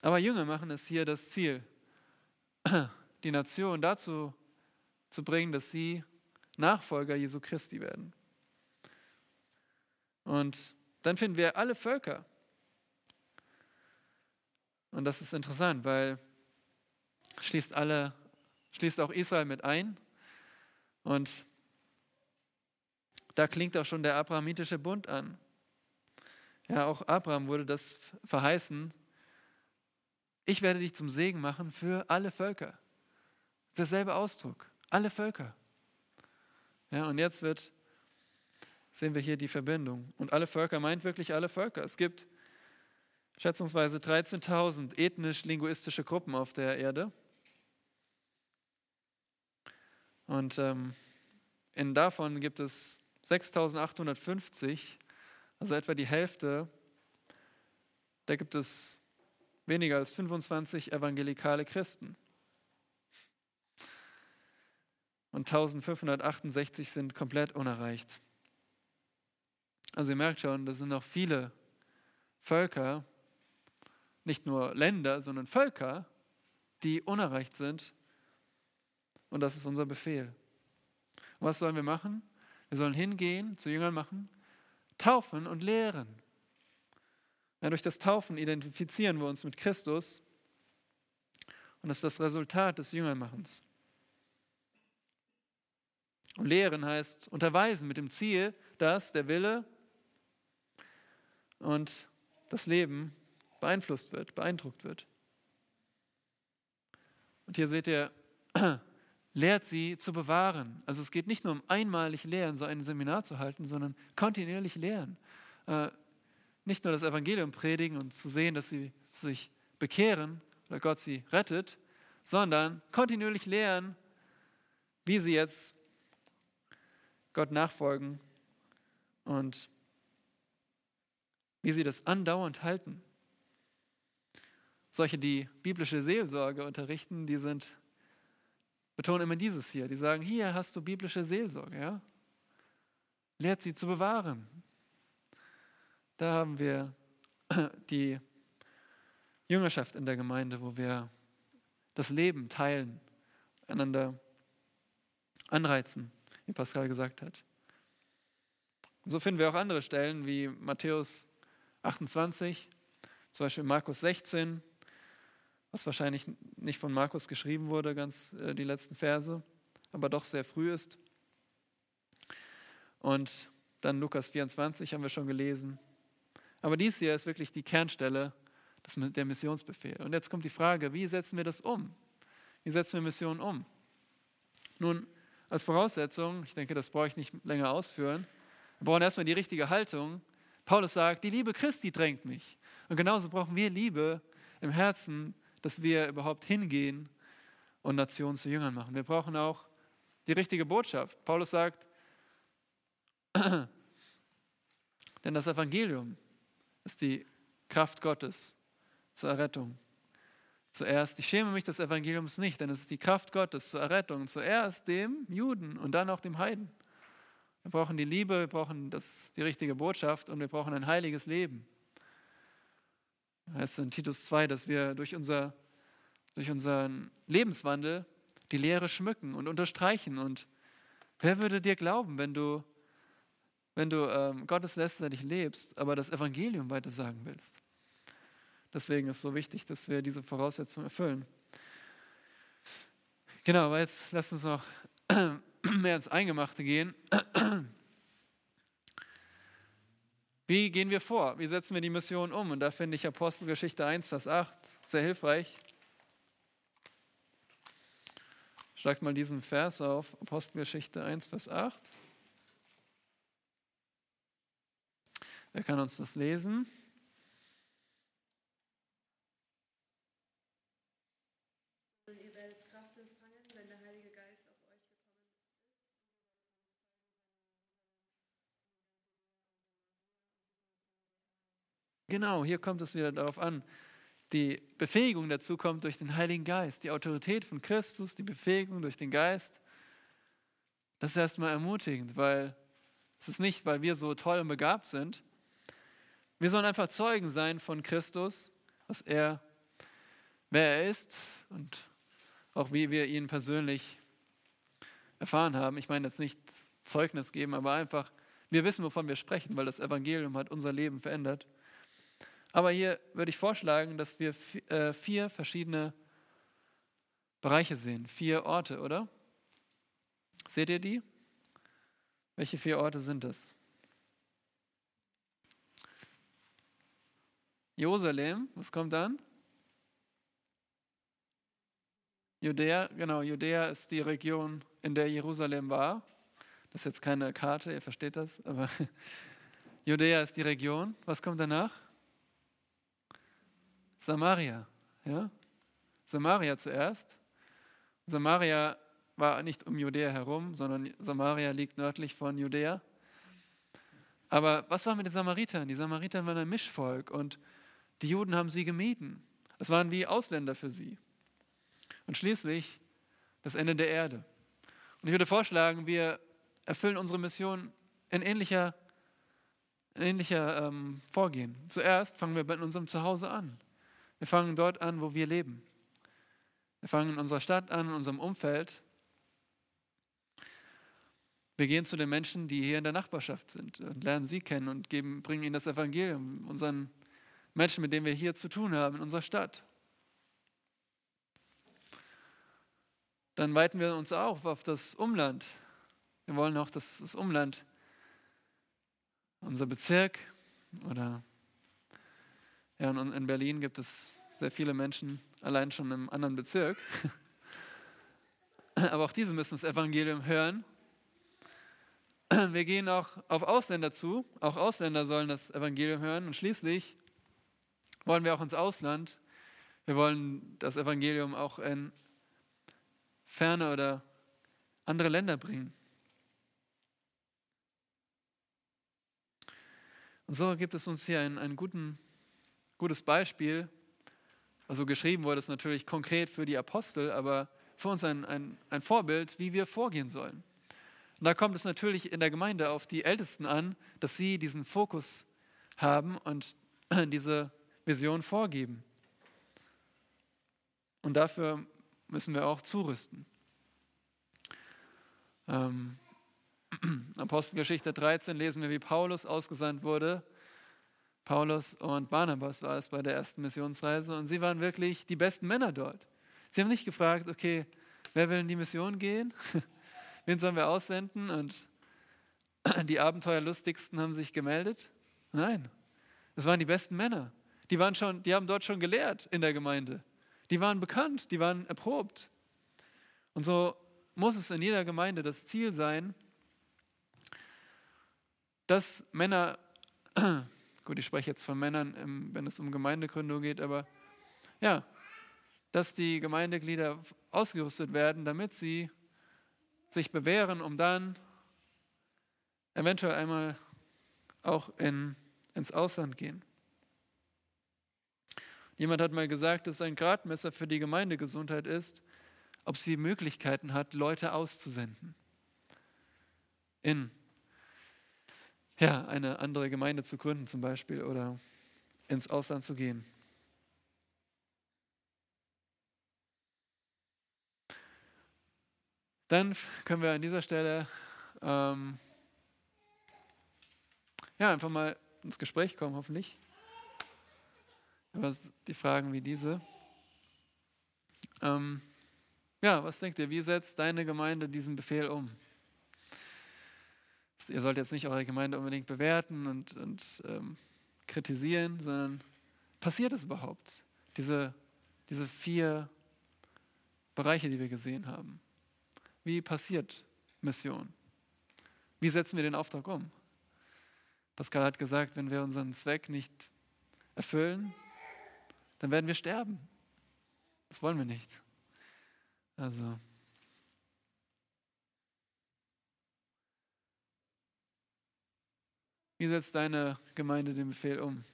Aber Jünger machen es hier das Ziel, die Nation dazu zu bringen, dass sie Nachfolger Jesu Christi werden. Und dann finden wir alle Völker. Und das ist interessant, weil schließt alle, schließt auch Israel mit ein. Und da klingt auch schon der abrahamitische Bund an. Ja, auch Abraham wurde das verheißen. Ich werde dich zum Segen machen für alle Völker. Derselbe Ausdruck. Alle Völker. Ja, und jetzt wird, sehen wir hier die Verbindung. Und alle Völker meint wirklich alle Völker. Es gibt schätzungsweise 13.000 ethnisch-linguistische Gruppen auf der Erde. Und ähm, in davon gibt es 6.850, also etwa die Hälfte. Da gibt es weniger als 25 evangelikale Christen. Und 1568 sind komplett unerreicht. Also ihr merkt schon, das sind noch viele Völker, nicht nur Länder, sondern Völker, die unerreicht sind. Und das ist unser Befehl. Und was sollen wir machen? Wir sollen hingehen, zu Jüngern machen, taufen und lehren. Ja, durch das Taufen identifizieren wir uns mit Christus und das ist das Resultat des Jüngermachens. Und lehren heißt unterweisen mit dem Ziel, dass der Wille und das Leben beeinflusst wird, beeindruckt wird. Und hier seht ihr, lehrt sie zu bewahren. Also es geht nicht nur um einmalig lehren, so ein Seminar zu halten, sondern kontinuierlich lehren. Äh, nicht nur das Evangelium predigen und zu sehen, dass sie sich bekehren oder Gott sie rettet, sondern kontinuierlich lehren, wie sie jetzt Gott nachfolgen und wie sie das andauernd halten. Solche, die biblische Seelsorge unterrichten, die sind, betonen immer dieses hier. Die sagen, hier hast du biblische Seelsorge, ja? Lehrt sie zu bewahren. Da haben wir die Jüngerschaft in der Gemeinde, wo wir das Leben teilen, einander anreizen, wie Pascal gesagt hat. So finden wir auch andere Stellen wie Matthäus 28, zum Beispiel Markus 16, was wahrscheinlich nicht von Markus geschrieben wurde, ganz äh, die letzten Verse, aber doch sehr früh ist. Und dann Lukas 24 haben wir schon gelesen. Aber dies hier ist wirklich die Kernstelle der Missionsbefehl. Und jetzt kommt die Frage, wie setzen wir das um? Wie setzen wir Missionen um? Nun, als Voraussetzung, ich denke, das brauche ich nicht länger ausführen, wir brauchen erstmal die richtige Haltung. Paulus sagt, die Liebe Christi drängt mich. Und genauso brauchen wir Liebe im Herzen dass wir überhaupt hingehen und Nationen zu Jüngern machen. Wir brauchen auch die richtige Botschaft. Paulus sagt, denn das Evangelium ist die Kraft Gottes zur Errettung. Zuerst, ich schäme mich des Evangeliums nicht, denn es ist die Kraft Gottes zur Errettung. Zuerst dem Juden und dann auch dem Heiden. Wir brauchen die Liebe, wir brauchen das, die richtige Botschaft und wir brauchen ein heiliges Leben heißt in Titus 2, dass wir durch, unser, durch unseren Lebenswandel die Lehre schmücken und unterstreichen. Und wer würde dir glauben, wenn du, wenn du ähm, Gottes lästerlich lebst, aber das Evangelium weiter sagen willst? Deswegen ist es so wichtig, dass wir diese Voraussetzungen erfüllen. Genau, aber jetzt lasst uns noch mehr ins Eingemachte gehen. Wie gehen wir vor? Wie setzen wir die Mission um? Und da finde ich Apostelgeschichte 1, Vers 8 sehr hilfreich. Schlagt mal diesen Vers auf, Apostelgeschichte 1, Vers 8. Wer kann uns das lesen? Genau, hier kommt es wieder darauf an. Die Befähigung dazu kommt durch den Heiligen Geist, die Autorität von Christus, die Befähigung durch den Geist. Das ist erstmal ermutigend, weil es ist nicht, weil wir so toll und begabt sind. Wir sollen einfach Zeugen sein von Christus, was er, wer er ist und auch wie wir ihn persönlich erfahren haben. Ich meine jetzt nicht Zeugnis geben, aber einfach, wir wissen, wovon wir sprechen, weil das Evangelium hat unser Leben verändert. Aber hier würde ich vorschlagen, dass wir äh, vier verschiedene Bereiche sehen, vier Orte, oder? Seht ihr die? Welche vier Orte sind das? Jerusalem. Was kommt dann? Judäa, genau, Judäa ist die Region, in der Jerusalem war. Das ist jetzt keine Karte, ihr versteht das, aber Judäa ist die Region. Was kommt danach? Samaria. Ja? Samaria zuerst. Samaria war nicht um Judäa herum, sondern Samaria liegt nördlich von Judäa. Aber was war mit den Samaritern? Die Samariter waren ein Mischvolk und die Juden haben sie gemieden. Es waren wie Ausländer für sie. Und schließlich das Ende der Erde. Und ich würde vorschlagen, wir erfüllen unsere Mission in ähnlicher, in ähnlicher ähm, Vorgehen. Zuerst fangen wir bei unserem Zuhause an. Wir fangen dort an, wo wir leben. Wir fangen in unserer Stadt an, in unserem Umfeld. Wir gehen zu den Menschen, die hier in der Nachbarschaft sind und lernen sie kennen und geben, bringen ihnen das Evangelium, unseren Menschen, mit denen wir hier zu tun haben in unserer Stadt. Dann weiten wir uns auch auf das Umland. Wir wollen auch, dass das Umland, unser Bezirk oder ja, in Berlin gibt es sehr viele Menschen, allein schon im anderen Bezirk. Aber auch diese müssen das Evangelium hören. Wir gehen auch auf Ausländer zu. Auch Ausländer sollen das Evangelium hören. Und schließlich wollen wir auch ins Ausland. Wir wollen das Evangelium auch in ferne oder andere Länder bringen. Und so gibt es uns hier ein, ein guten, gutes Beispiel. Also geschrieben wurde es natürlich konkret für die Apostel, aber für uns ein, ein, ein Vorbild, wie wir vorgehen sollen. Und da kommt es natürlich in der Gemeinde auf die Ältesten an, dass sie diesen Fokus haben und diese Vision vorgeben. Und dafür müssen wir auch zurüsten. Ähm, Apostelgeschichte 13 lesen wir, wie Paulus ausgesandt wurde. Paulus und Barnabas war es bei der ersten Missionsreise und sie waren wirklich die besten Männer dort. Sie haben nicht gefragt, okay, wer will in die Mission gehen? Wen sollen wir aussenden? Und die Abenteuerlustigsten haben sich gemeldet? Nein, es waren die besten Männer. Die, waren schon, die haben dort schon gelehrt in der Gemeinde. Die waren bekannt, die waren erprobt. Und so muss es in jeder Gemeinde das Ziel sein, dass Männer, gut, ich spreche jetzt von Männern, wenn es um Gemeindegründung geht, aber ja, dass die Gemeindeglieder ausgerüstet werden, damit sie sich bewähren, um dann eventuell einmal auch in, ins Ausland gehen. Jemand hat mal gesagt, dass ein Gradmesser für die Gemeindegesundheit ist, ob sie Möglichkeiten hat, Leute auszusenden. In ja, eine andere Gemeinde zu gründen zum Beispiel oder ins Ausland zu gehen. Dann können wir an dieser Stelle ähm, ja, einfach mal ins Gespräch kommen, hoffentlich. Über die Fragen wie diese. Ähm, ja, was denkt ihr, wie setzt deine Gemeinde diesen Befehl um? Ihr sollt jetzt nicht eure Gemeinde unbedingt bewerten und, und ähm, kritisieren, sondern passiert es überhaupt? Diese, diese vier Bereiche, die wir gesehen haben. Wie passiert Mission? Wie setzen wir den Auftrag um? Pascal hat gesagt, wenn wir unseren Zweck nicht erfüllen, dann werden wir sterben. Das wollen wir nicht. Also. Wie setzt deine Gemeinde den Befehl um?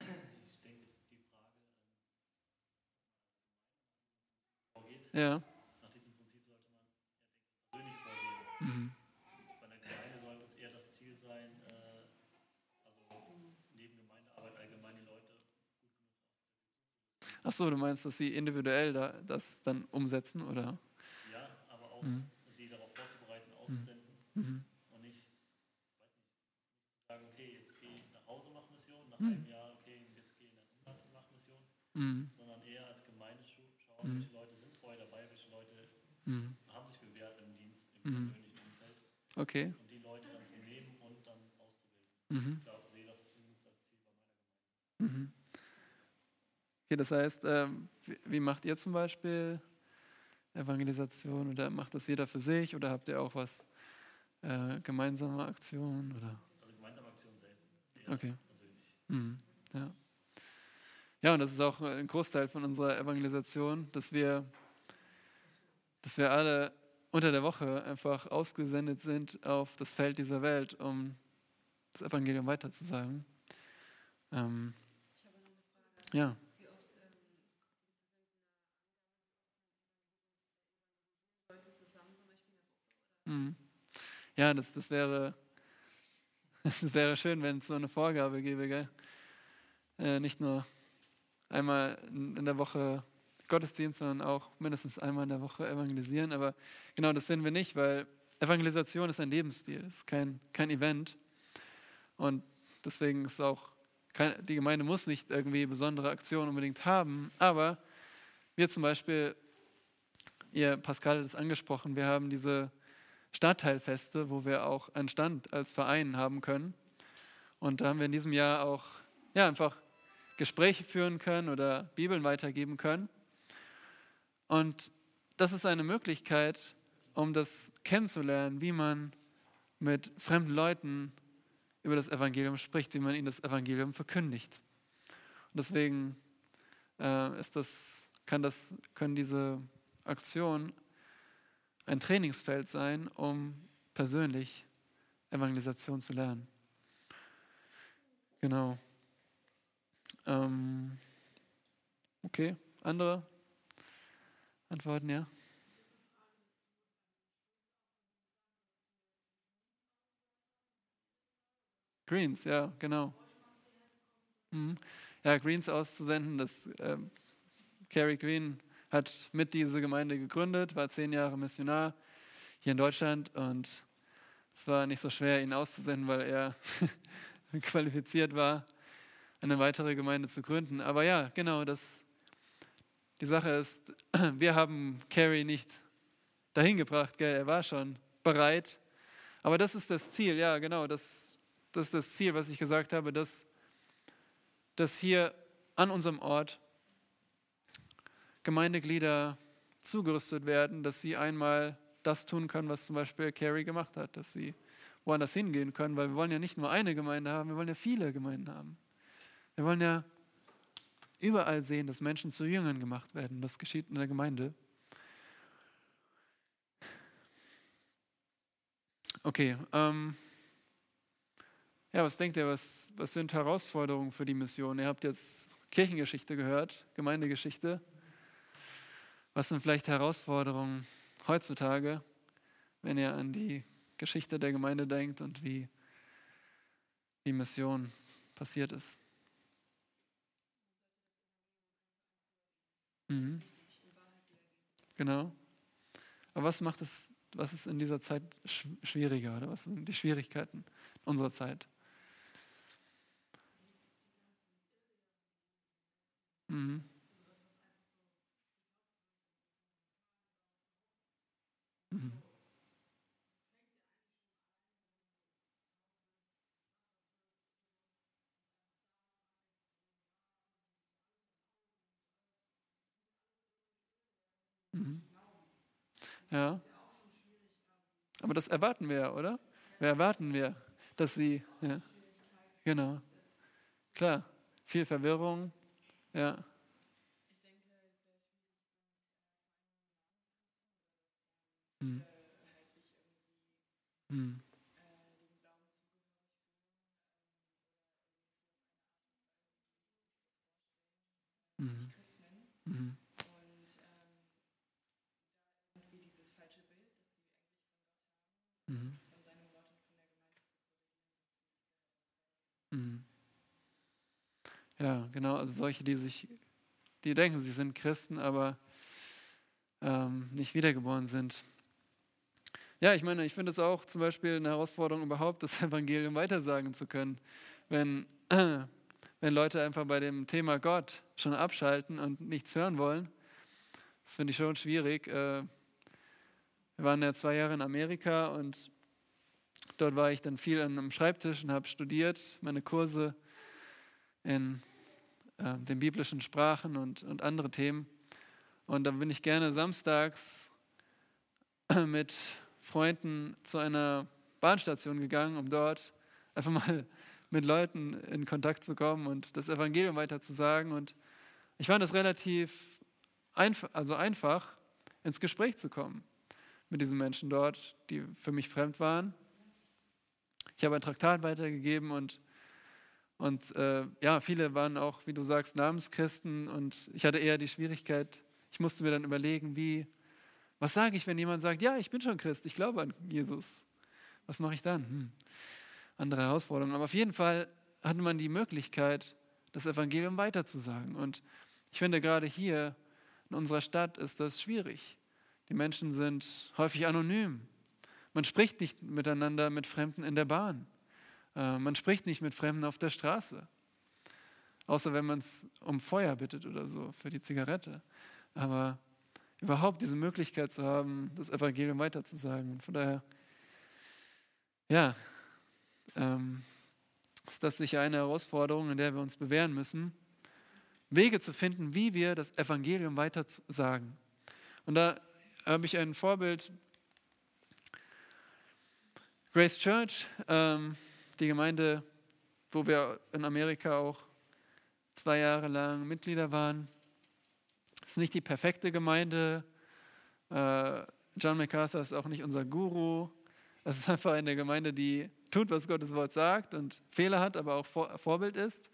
Ich denke, es ist die Frage, vorgeht. Ja. Nach diesem Prinzip sollte man ja, denke ich, persönlich vorgehen. Mhm. Bei der Gemeinde sollte es eher das Ziel sein, äh, also neben Gemeindearbeit allgemein die Leute Ach so, du meinst, dass sie individuell da, das dann umsetzen, oder? Ja, aber auch Mhm. sie darauf vorzubereiten, auszusenden Mhm. und nicht, weiß nicht, sagen, okay, jetzt gehe ich nach Hause, mach Mission, nach Mhm. einem Jahr, okay, jetzt gehe ich nach Umland, mach Mission, Mhm. sondern eher als Gemeinde schauen, Mhm. welche Leute sind treu dabei, welche Leute Mhm. haben sich bewährt im Dienst, im Mhm. persönlichen Okay. und die Leute dann zu nehmen und dann auszubilden. Mhm. Ich glaube, sehe das zumindest als Ziel bei meiner Gemeinde. Okay, das heißt, ähm, wie, macht ihr zum Beispiel Evangelisation oder macht das jeder für sich oder habt ihr auch was äh, gemeinsame Aktionen oder? Also gemeinsame Aktion selten. Okay. Mhm. Ja. ja, und das ist auch ein Großteil von unserer Evangelisation, dass wir, dass wir alle unter der Woche einfach ausgesendet sind auf das Feld dieser Welt, um das Evangelium weiterzusagen. Ähm, ja. Mhm. Ja, das, das wäre es wäre schön, wenn es so eine Vorgabe gäbe, gell? Äh, nicht nur einmal in der Woche Gottesdienst, sondern auch mindestens einmal in der Woche evangelisieren. Aber genau das finden wir nicht, weil Evangelisation ist ein Lebensstil, ist kein, kein Event. Und deswegen ist auch, kein, die Gemeinde muss nicht irgendwie besondere Aktionen unbedingt haben. Aber wir zum Beispiel, ihr Pascal hat es angesprochen, wir haben diese Stadtteilfeste, wo wir auch einen Stand als Verein haben können. Und da haben wir in diesem Jahr auch ja, einfach Gespräche führen können oder Bibeln weitergeben können. Und das ist eine Möglichkeit, um das kennenzulernen, wie man mit fremden Leuten über das Evangelium spricht, wie man ihnen das Evangelium verkündigt. Und deswegen äh, ist das, kann das, können diese Aktionen ein Trainingsfeld sein, um persönlich Evangelisation zu lernen. Genau. Ähm, okay, andere Antworten, ja? Greens, ja, genau. Mhm. Ja, Greens auszusenden, das ähm, Carrie Green hat mit diese Gemeinde gegründet, war zehn Jahre Missionar hier in Deutschland und es war nicht so schwer, ihn auszusenden, weil er qualifiziert war, eine weitere Gemeinde zu gründen. Aber ja, genau, das, die Sache ist, wir haben Carrie nicht dahin gebracht, gell? er war schon bereit. Aber das ist das Ziel, ja, genau, das, das ist das Ziel, was ich gesagt habe, dass, dass hier an unserem Ort Gemeindeglieder zugerüstet werden, dass sie einmal das tun können, was zum Beispiel Carrie gemacht hat, dass sie woanders hingehen können, weil wir wollen ja nicht nur eine Gemeinde haben, wir wollen ja viele Gemeinden haben. Wir wollen ja überall sehen, dass Menschen zu Jüngern gemacht werden. Das geschieht in der Gemeinde. Okay, ähm, ja, was denkt ihr, was, was sind Herausforderungen für die Mission? Ihr habt jetzt Kirchengeschichte gehört, Gemeindegeschichte. Was sind vielleicht Herausforderungen heutzutage, wenn ihr an die Geschichte der Gemeinde denkt und wie die Mission passiert ist? Mhm. Genau. Aber was macht es, was ist in dieser Zeit schwieriger oder was sind die Schwierigkeiten unserer Zeit? Mhm. Mhm. Ja. Aber das erwarten wir ja, oder? Wir erwarten wir, dass sie, ja, genau, klar, viel Verwirrung, ja. Hm. Hm. Mhm. Mhm. Mhm. Mhm. Ja, genau, also solche, die sich, die denken, sie sind Christen, aber ähm, nicht wiedergeboren sind. Ja, ich meine, ich finde es auch zum Beispiel eine Herausforderung, überhaupt das Evangelium weitersagen zu können. Wenn, wenn Leute einfach bei dem Thema Gott schon abschalten und nichts hören wollen, das finde ich schon schwierig. Äh, wir waren ja zwei Jahre in Amerika und dort war ich dann viel an einem Schreibtisch und habe studiert, meine Kurse in äh, den biblischen Sprachen und, und andere Themen. Und dann bin ich gerne samstags mit Freunden zu einer Bahnstation gegangen, um dort einfach mal mit Leuten in Kontakt zu kommen und das Evangelium weiter zu sagen. Und ich fand es relativ einf also einfach, ins Gespräch zu kommen mit diesen Menschen dort, die für mich fremd waren. Ich habe ein Traktat weitergegeben und, und äh, ja, viele waren auch, wie du sagst, Namenschristen und ich hatte eher die Schwierigkeit, ich musste mir dann überlegen, wie, was sage ich, wenn jemand sagt, ja, ich bin schon Christ, ich glaube an Jesus. Was mache ich dann? Hm. Andere Herausforderungen. Aber auf jeden Fall hatte man die Möglichkeit, das Evangelium weiterzusagen. Und ich finde, gerade hier in unserer Stadt ist das schwierig. Die Menschen sind häufig anonym. Man spricht nicht miteinander mit Fremden in der Bahn. Äh, man spricht nicht mit Fremden auf der Straße. Außer wenn man es um Feuer bittet oder so für die Zigarette. Aber überhaupt diese Möglichkeit zu haben, das Evangelium weiterzusagen. Und von daher, ja, ähm, ist das sicher eine Herausforderung, in der wir uns bewähren müssen, Wege zu finden, wie wir das Evangelium weitersagen. Und da habe ich ein Vorbild, Grace Church, ähm, die Gemeinde, wo wir in Amerika auch zwei Jahre lang Mitglieder waren. Ist nicht die perfekte Gemeinde. Äh, John MacArthur ist auch nicht unser Guru. Es ist einfach eine Gemeinde, die tut, was Gottes Wort sagt und Fehler hat, aber auch Vorbild ist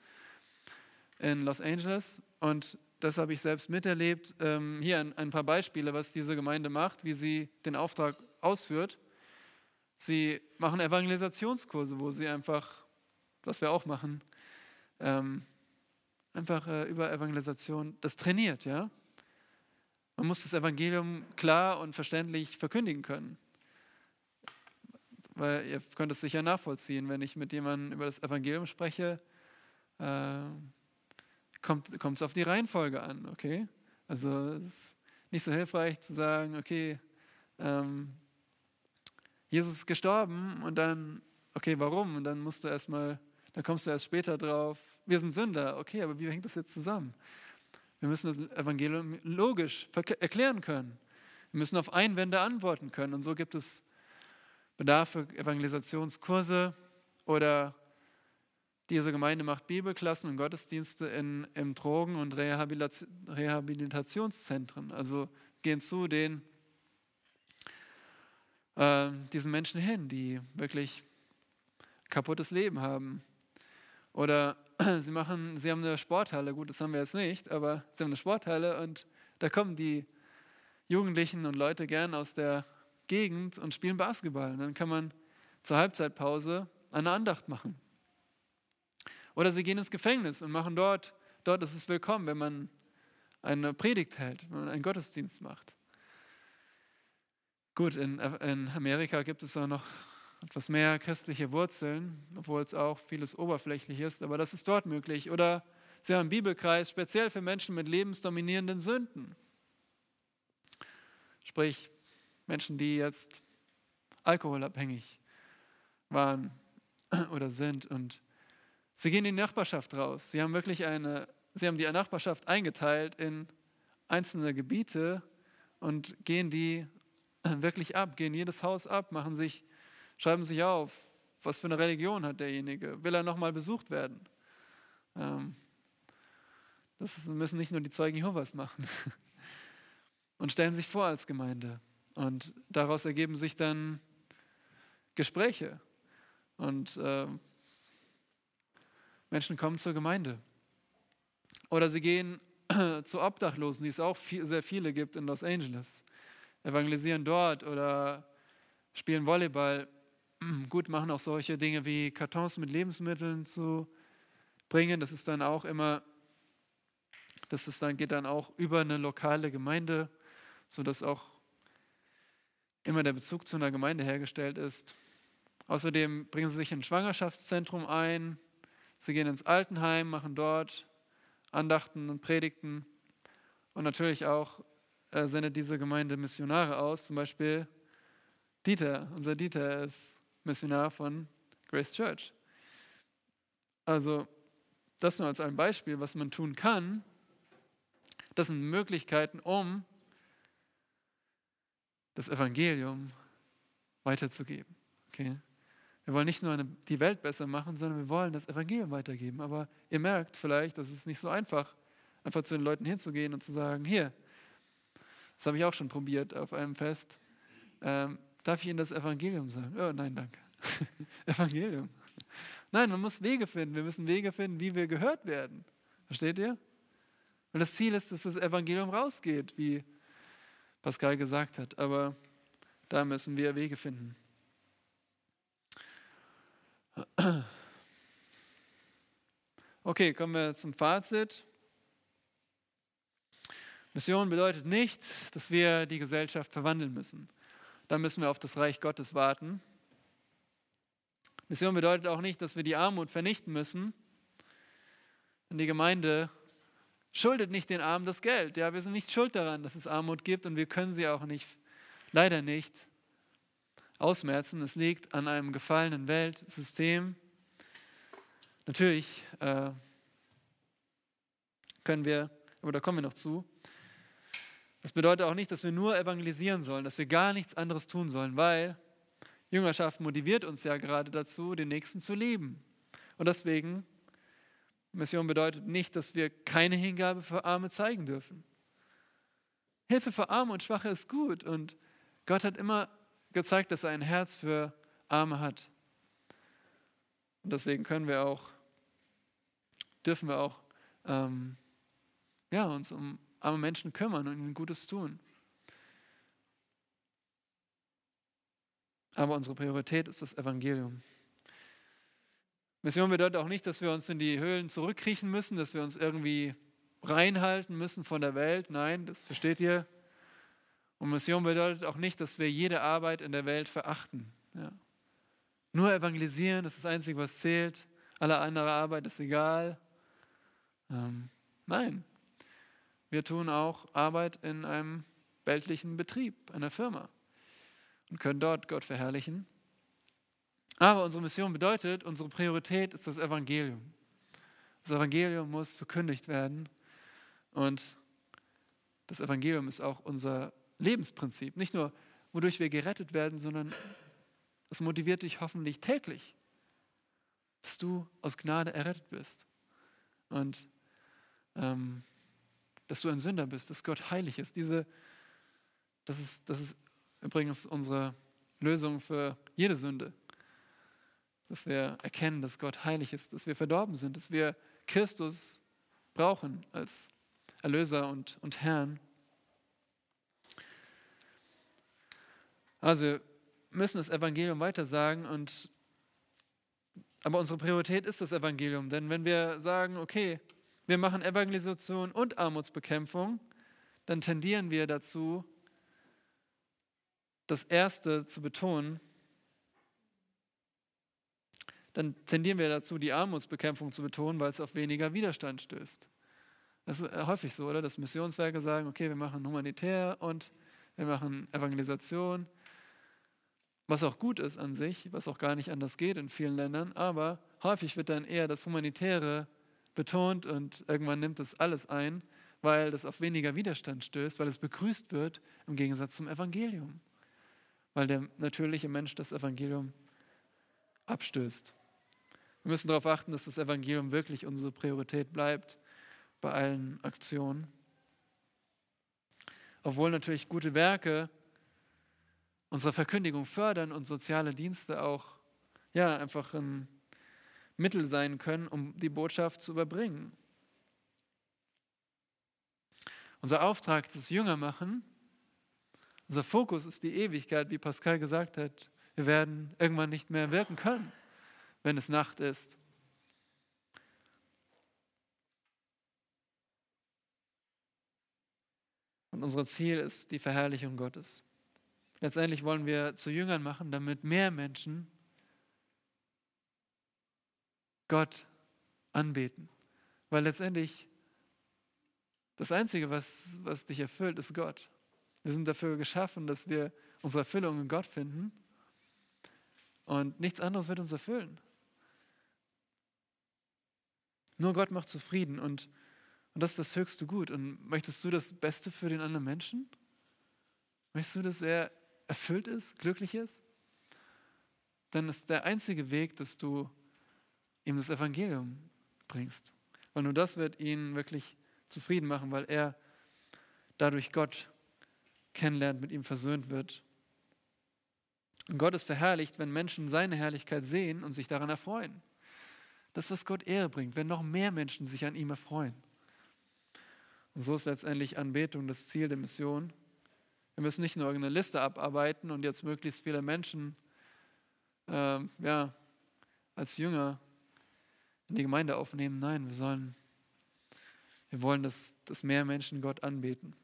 in Los Angeles. Und das habe ich selbst miterlebt. Ähm, hier ein, ein paar Beispiele, was diese Gemeinde macht, wie sie den Auftrag ausführt. Sie machen Evangelisationskurse, wo sie einfach, was wir auch machen, ähm, einfach äh, über Evangelisation das trainiert. Ja? Man muss das Evangelium klar und verständlich verkündigen können. Weil ihr könnt es sicher nachvollziehen, wenn ich mit jemandem über das Evangelium spreche, äh, kommt, es auf die Reihenfolge an, okay? Also es ist nicht so hilfreich zu sagen, okay, ähm, Jesus ist gestorben und dann, okay, warum? Und dann musst du erstmal, dann kommst du erst später drauf, wir sind Sünder, okay, aber wie hängt das jetzt zusammen? Wir müssen das Evangelium logisch erklären können. Wir müssen auf Einwände antworten können. Und so gibt es Bedarf für Evangelisationskurse oder diese Gemeinde macht Bibelklassen und Gottesdienste in, in Drogen- und Rehabilitationszentren. Also gehen zu den, äh, diesen Menschen hin, die wirklich kaputtes Leben haben. Oder sie machen, sie haben eine Sporthalle, gut, das haben wir jetzt nicht, aber sie haben eine Sporthalle und da kommen die Jugendlichen und Leute gern aus der Gegend und spielen Basketball. Und dann kann man zur Halbzeitpause eine Andacht machen. Oder sie gehen ins Gefängnis und machen dort, dort ist es willkommen, wenn man eine Predigt hält, wenn man einen Gottesdienst macht. Gut, in, in Amerika gibt es auch noch etwas mehr christliche Wurzeln, obwohl es auch vieles oberflächlich ist, aber das ist dort möglich. Oder sie haben einen Bibelkreis speziell für Menschen mit lebensdominierenden Sünden. Sprich, Menschen, die jetzt alkoholabhängig waren oder sind und Sie gehen in die Nachbarschaft raus. Sie haben wirklich eine, sie haben die Nachbarschaft eingeteilt in einzelne Gebiete und gehen die wirklich ab, gehen jedes Haus ab, machen sich, schreiben sich auf, was für eine Religion hat derjenige, will er nochmal besucht werden. Ähm, das müssen nicht nur die Zeugen Jehovas machen. Und stellen sich vor als Gemeinde. Und daraus ergeben sich dann Gespräche. Und äh, Menschen kommen zur Gemeinde. Oder sie gehen zu Obdachlosen, die es auch viel, sehr viele gibt in Los Angeles, evangelisieren dort oder spielen Volleyball. Gut, machen auch solche Dinge wie Kartons mit Lebensmitteln zu bringen. Das ist dann auch immer, das ist dann, geht dann auch über eine lokale Gemeinde, sodass auch immer der Bezug zu einer Gemeinde hergestellt ist. Außerdem bringen sie sich in ein Schwangerschaftszentrum ein, Sie gehen ins Altenheim, machen dort Andachten und Predigten. Und natürlich auch äh, sendet diese Gemeinde Missionare aus. Zum Beispiel Dieter, unser Dieter ist Missionar von Grace Church. Also das nur als ein Beispiel, was man tun kann. Das sind Möglichkeiten, um das Evangelium weiterzugeben. Okay? Wir wollen nicht nur eine, die Welt besser machen, sondern wir wollen das Evangelium weitergeben. Aber ihr merkt vielleicht, das ist nicht so einfach, einfach zu den Leuten hinzugehen und zu sagen, hier, das habe ich auch schon probiert auf einem Fest, ähm, darf ich Ihnen das Evangelium sagen? Oh, nein, danke. Evangelium. Nein, man muss Wege finden. Wir müssen Wege finden, wie wir gehört werden. Versteht ihr? Und das Ziel ist, dass das Evangelium rausgeht, wie Pascal gesagt hat. Aber da müssen wir Wege finden. Okay, kommen wir zum Fazit. Mission bedeutet nicht, dass wir die Gesellschaft verwandeln müssen. Da müssen wir auf das Reich Gottes warten. Mission bedeutet auch nicht, dass wir die Armut vernichten müssen. Denn die Gemeinde schuldet nicht den Armen das Geld. Ja, wir sind nicht schuld daran, dass es Armut gibt und wir können sie auch nicht, leider nicht, ausmerzen. Es liegt an einem gefallenen Weltsystem. Natürlich äh, können wir, aber da kommen wir noch zu. Das bedeutet auch nicht, dass wir nur evangelisieren sollen, dass wir gar nichts anderes tun sollen, weil Jüngerschaft motiviert uns ja gerade dazu, den Nächsten zu lieben. Und deswegen, Mission bedeutet nicht, dass wir keine Hingabe für Arme zeigen dürfen. Hilfe für Arme und Schwache ist gut und Gott hat immer gezeigt, dass er ein Herz für Arme hat. Und deswegen können wir auch, dürfen wir auch ähm, ja, uns um arme Menschen kümmern und ihnen Gutes tun. Aber unsere Priorität ist das Evangelium. Mission bedeutet auch nicht, dass wir uns in die Höhlen zurückkriechen müssen, dass wir uns irgendwie reinhalten müssen von der Welt. Nein, das versteht ihr. Und Mission bedeutet auch nicht, dass wir jede Arbeit in der Welt verachten. Ja. Nur evangelisieren, das ist das Einzige, was zählt. Alle andere Arbeit ist egal. Ähm, nein, wir tun auch Arbeit in einem weltlichen Betrieb, einer Firma und können dort Gott verherrlichen. Aber unsere Mission bedeutet, unsere Priorität ist das Evangelium. Das Evangelium muss verkündigt werden und das Evangelium ist auch unser Lebensprinzip. Nicht nur, wodurch wir gerettet werden, sondern es motiviert dich hoffentlich täglich, dass du aus Gnade errettet bist. Und ähm, dass du ein Sünder bist, dass Gott heilig ist. Diese, das, ist das ist übrigens unsere Lösung für jede Sünde. Dass wir erkennen, dass Gott heilig ist, dass wir verdorben sind, dass wir Christus brauchen als Erlöser und, und Herrn. Also wir müssen das Evangelium weitersagen und aber unsere Priorität ist das Evangelium, denn wenn wir sagen, okay, wir machen Evangelisation und Armutsbekämpfung, dann tendieren wir dazu, das Erste zu betonen. Dann tendieren wir dazu, die Armutsbekämpfung zu betonen, weil es auf weniger Widerstand stößt. Das ist häufig so, oder? Dass Missionswerke sagen, okay, wir machen humanitär und wir machen Evangelisation, was auch gut ist an sich, was auch gar nicht anders geht in vielen Ländern, aber häufig wird dann eher das Humanitäre betont und irgendwann nimmt das alles ein, weil das auf weniger Widerstand stößt, weil es begrüßt wird im Gegensatz zum Evangelium, weil der natürliche Mensch das Evangelium abstößt. Wir müssen darauf achten, dass das Evangelium wirklich unsere Priorität bleibt bei allen Aktionen. Obwohl natürlich gute Werke unsere Verkündigung fördern und soziale Dienste auch ja, einfach ein Mittel sein können, um die Botschaft zu überbringen. Unser Auftrag ist das Jüngermachen. Unser Fokus ist die Ewigkeit, wie Pascal gesagt hat. Wir werden irgendwann nicht mehr wirken können, wenn es Nacht ist. Und unser Ziel ist die Verherrlichung Gottes. Letztendlich wollen wir zu Jüngern machen, damit mehr Menschen Gott anbeten. Weil letztendlich das Einzige, was, was dich erfüllt, ist Gott. Wir sind dafür geschaffen, dass wir unsere Erfüllung in Gott finden. Und nichts anderes wird uns erfüllen. Nur Gott macht zufrieden und, und das ist das höchste Gut. Und möchtest du das Beste für den anderen Menschen? Möchtest du, dass er erfüllt ist, glücklich ist? Dann ist der einzige Weg, dass du ihm das Evangelium bringst. Weil nur das wird ihn wirklich zufrieden machen, weil er dadurch Gott kennenlernt, mit ihm versöhnt wird. Und Gott ist verherrlicht, wenn Menschen seine Herrlichkeit sehen und sich daran erfreuen. Das, was Gott Ehre bringt, wenn noch mehr Menschen sich an ihm erfreuen. Und so ist letztendlich Anbetung das Ziel der Mission. Wir müssen nicht nur irgendeine Liste abarbeiten und jetzt möglichst viele Menschen äh, ja, als Jünger in die Gemeinde aufnehmen. Nein, wir sollen, wir wollen, dass, dass mehr Menschen Gott anbeten.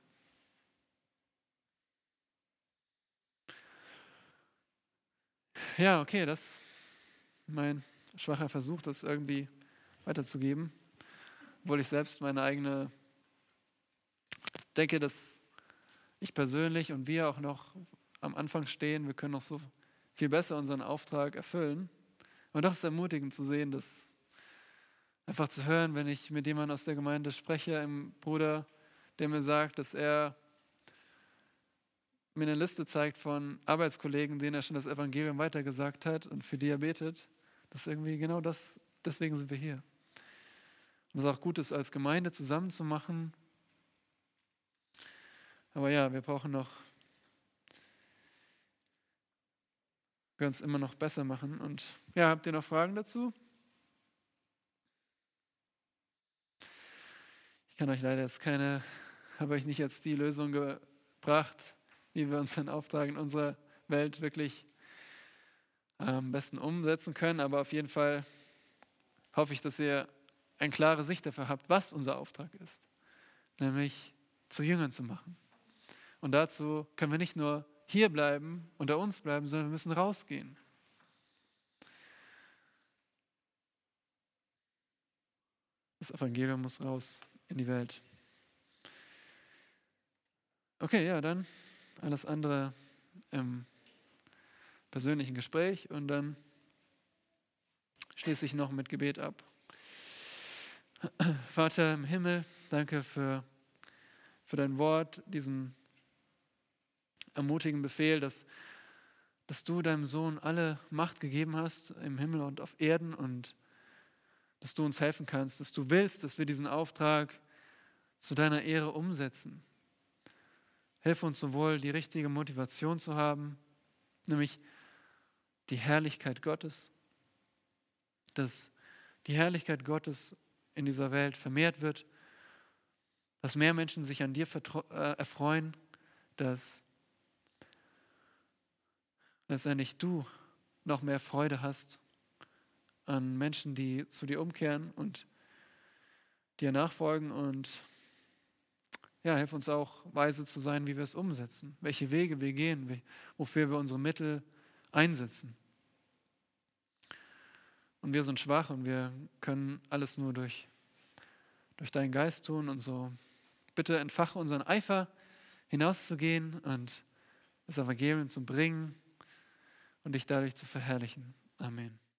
Ja, okay, das ist mein schwacher Versuch, das irgendwie weiterzugeben, obwohl ich selbst meine eigene denke, dass ich persönlich und wir auch noch am Anfang stehen, wir können noch so viel besser unseren Auftrag erfüllen. Und doch ist es ermutigend zu sehen, dass einfach zu hören, wenn ich mit jemandem aus der Gemeinde spreche, einem Bruder, der mir sagt, dass er mir eine Liste zeigt von Arbeitskollegen, denen er schon das Evangelium weitergesagt hat und für die er betet. Das ist irgendwie genau das, deswegen sind wir hier. Und es ist auch gut ist, als Gemeinde zusammenzumachen. Aber ja, wir brauchen noch, wir können es immer noch besser machen. Und ja, habt ihr noch Fragen dazu? Ich kann euch leider jetzt keine, habe euch nicht jetzt die Lösung gebracht, wie wir unseren Auftrag in unserer Welt wirklich am besten umsetzen können. Aber auf jeden Fall hoffe ich, dass ihr eine klare Sicht dafür habt, was unser Auftrag ist. Nämlich zu Jüngern zu machen. Und dazu können wir nicht nur hier bleiben, unter uns bleiben, sondern wir müssen rausgehen. Das Evangelium muss raus in die Welt. Okay, ja, dann alles andere im persönlichen Gespräch und dann schließe ich noch mit Gebet ab. Vater im Himmel, danke für, für dein Wort, diesen ermutigen Befehl, dass, dass du deinem Sohn alle Macht gegeben hast im Himmel und auf Erden und dass du uns helfen kannst, dass du willst, dass wir diesen Auftrag zu deiner Ehre umsetzen. Hilf uns sowohl die richtige Motivation zu haben, nämlich die Herrlichkeit Gottes, dass die Herrlichkeit Gottes in dieser Welt vermehrt wird, dass mehr Menschen sich an dir äh, erfreuen, dass letztendlich du noch mehr Freude hast an Menschen, die zu dir umkehren und dir nachfolgen und ja, hilf uns auch, weise zu sein, wie wir es umsetzen, welche Wege wir gehen, wofür wir unsere Mittel einsetzen. Und wir sind schwach und wir können alles nur durch, durch deinen Geist tun und so. Bitte entfache unseren Eifer, hinauszugehen und das Evangelium zu bringen und dich dadurch zu verherrlichen. Amen.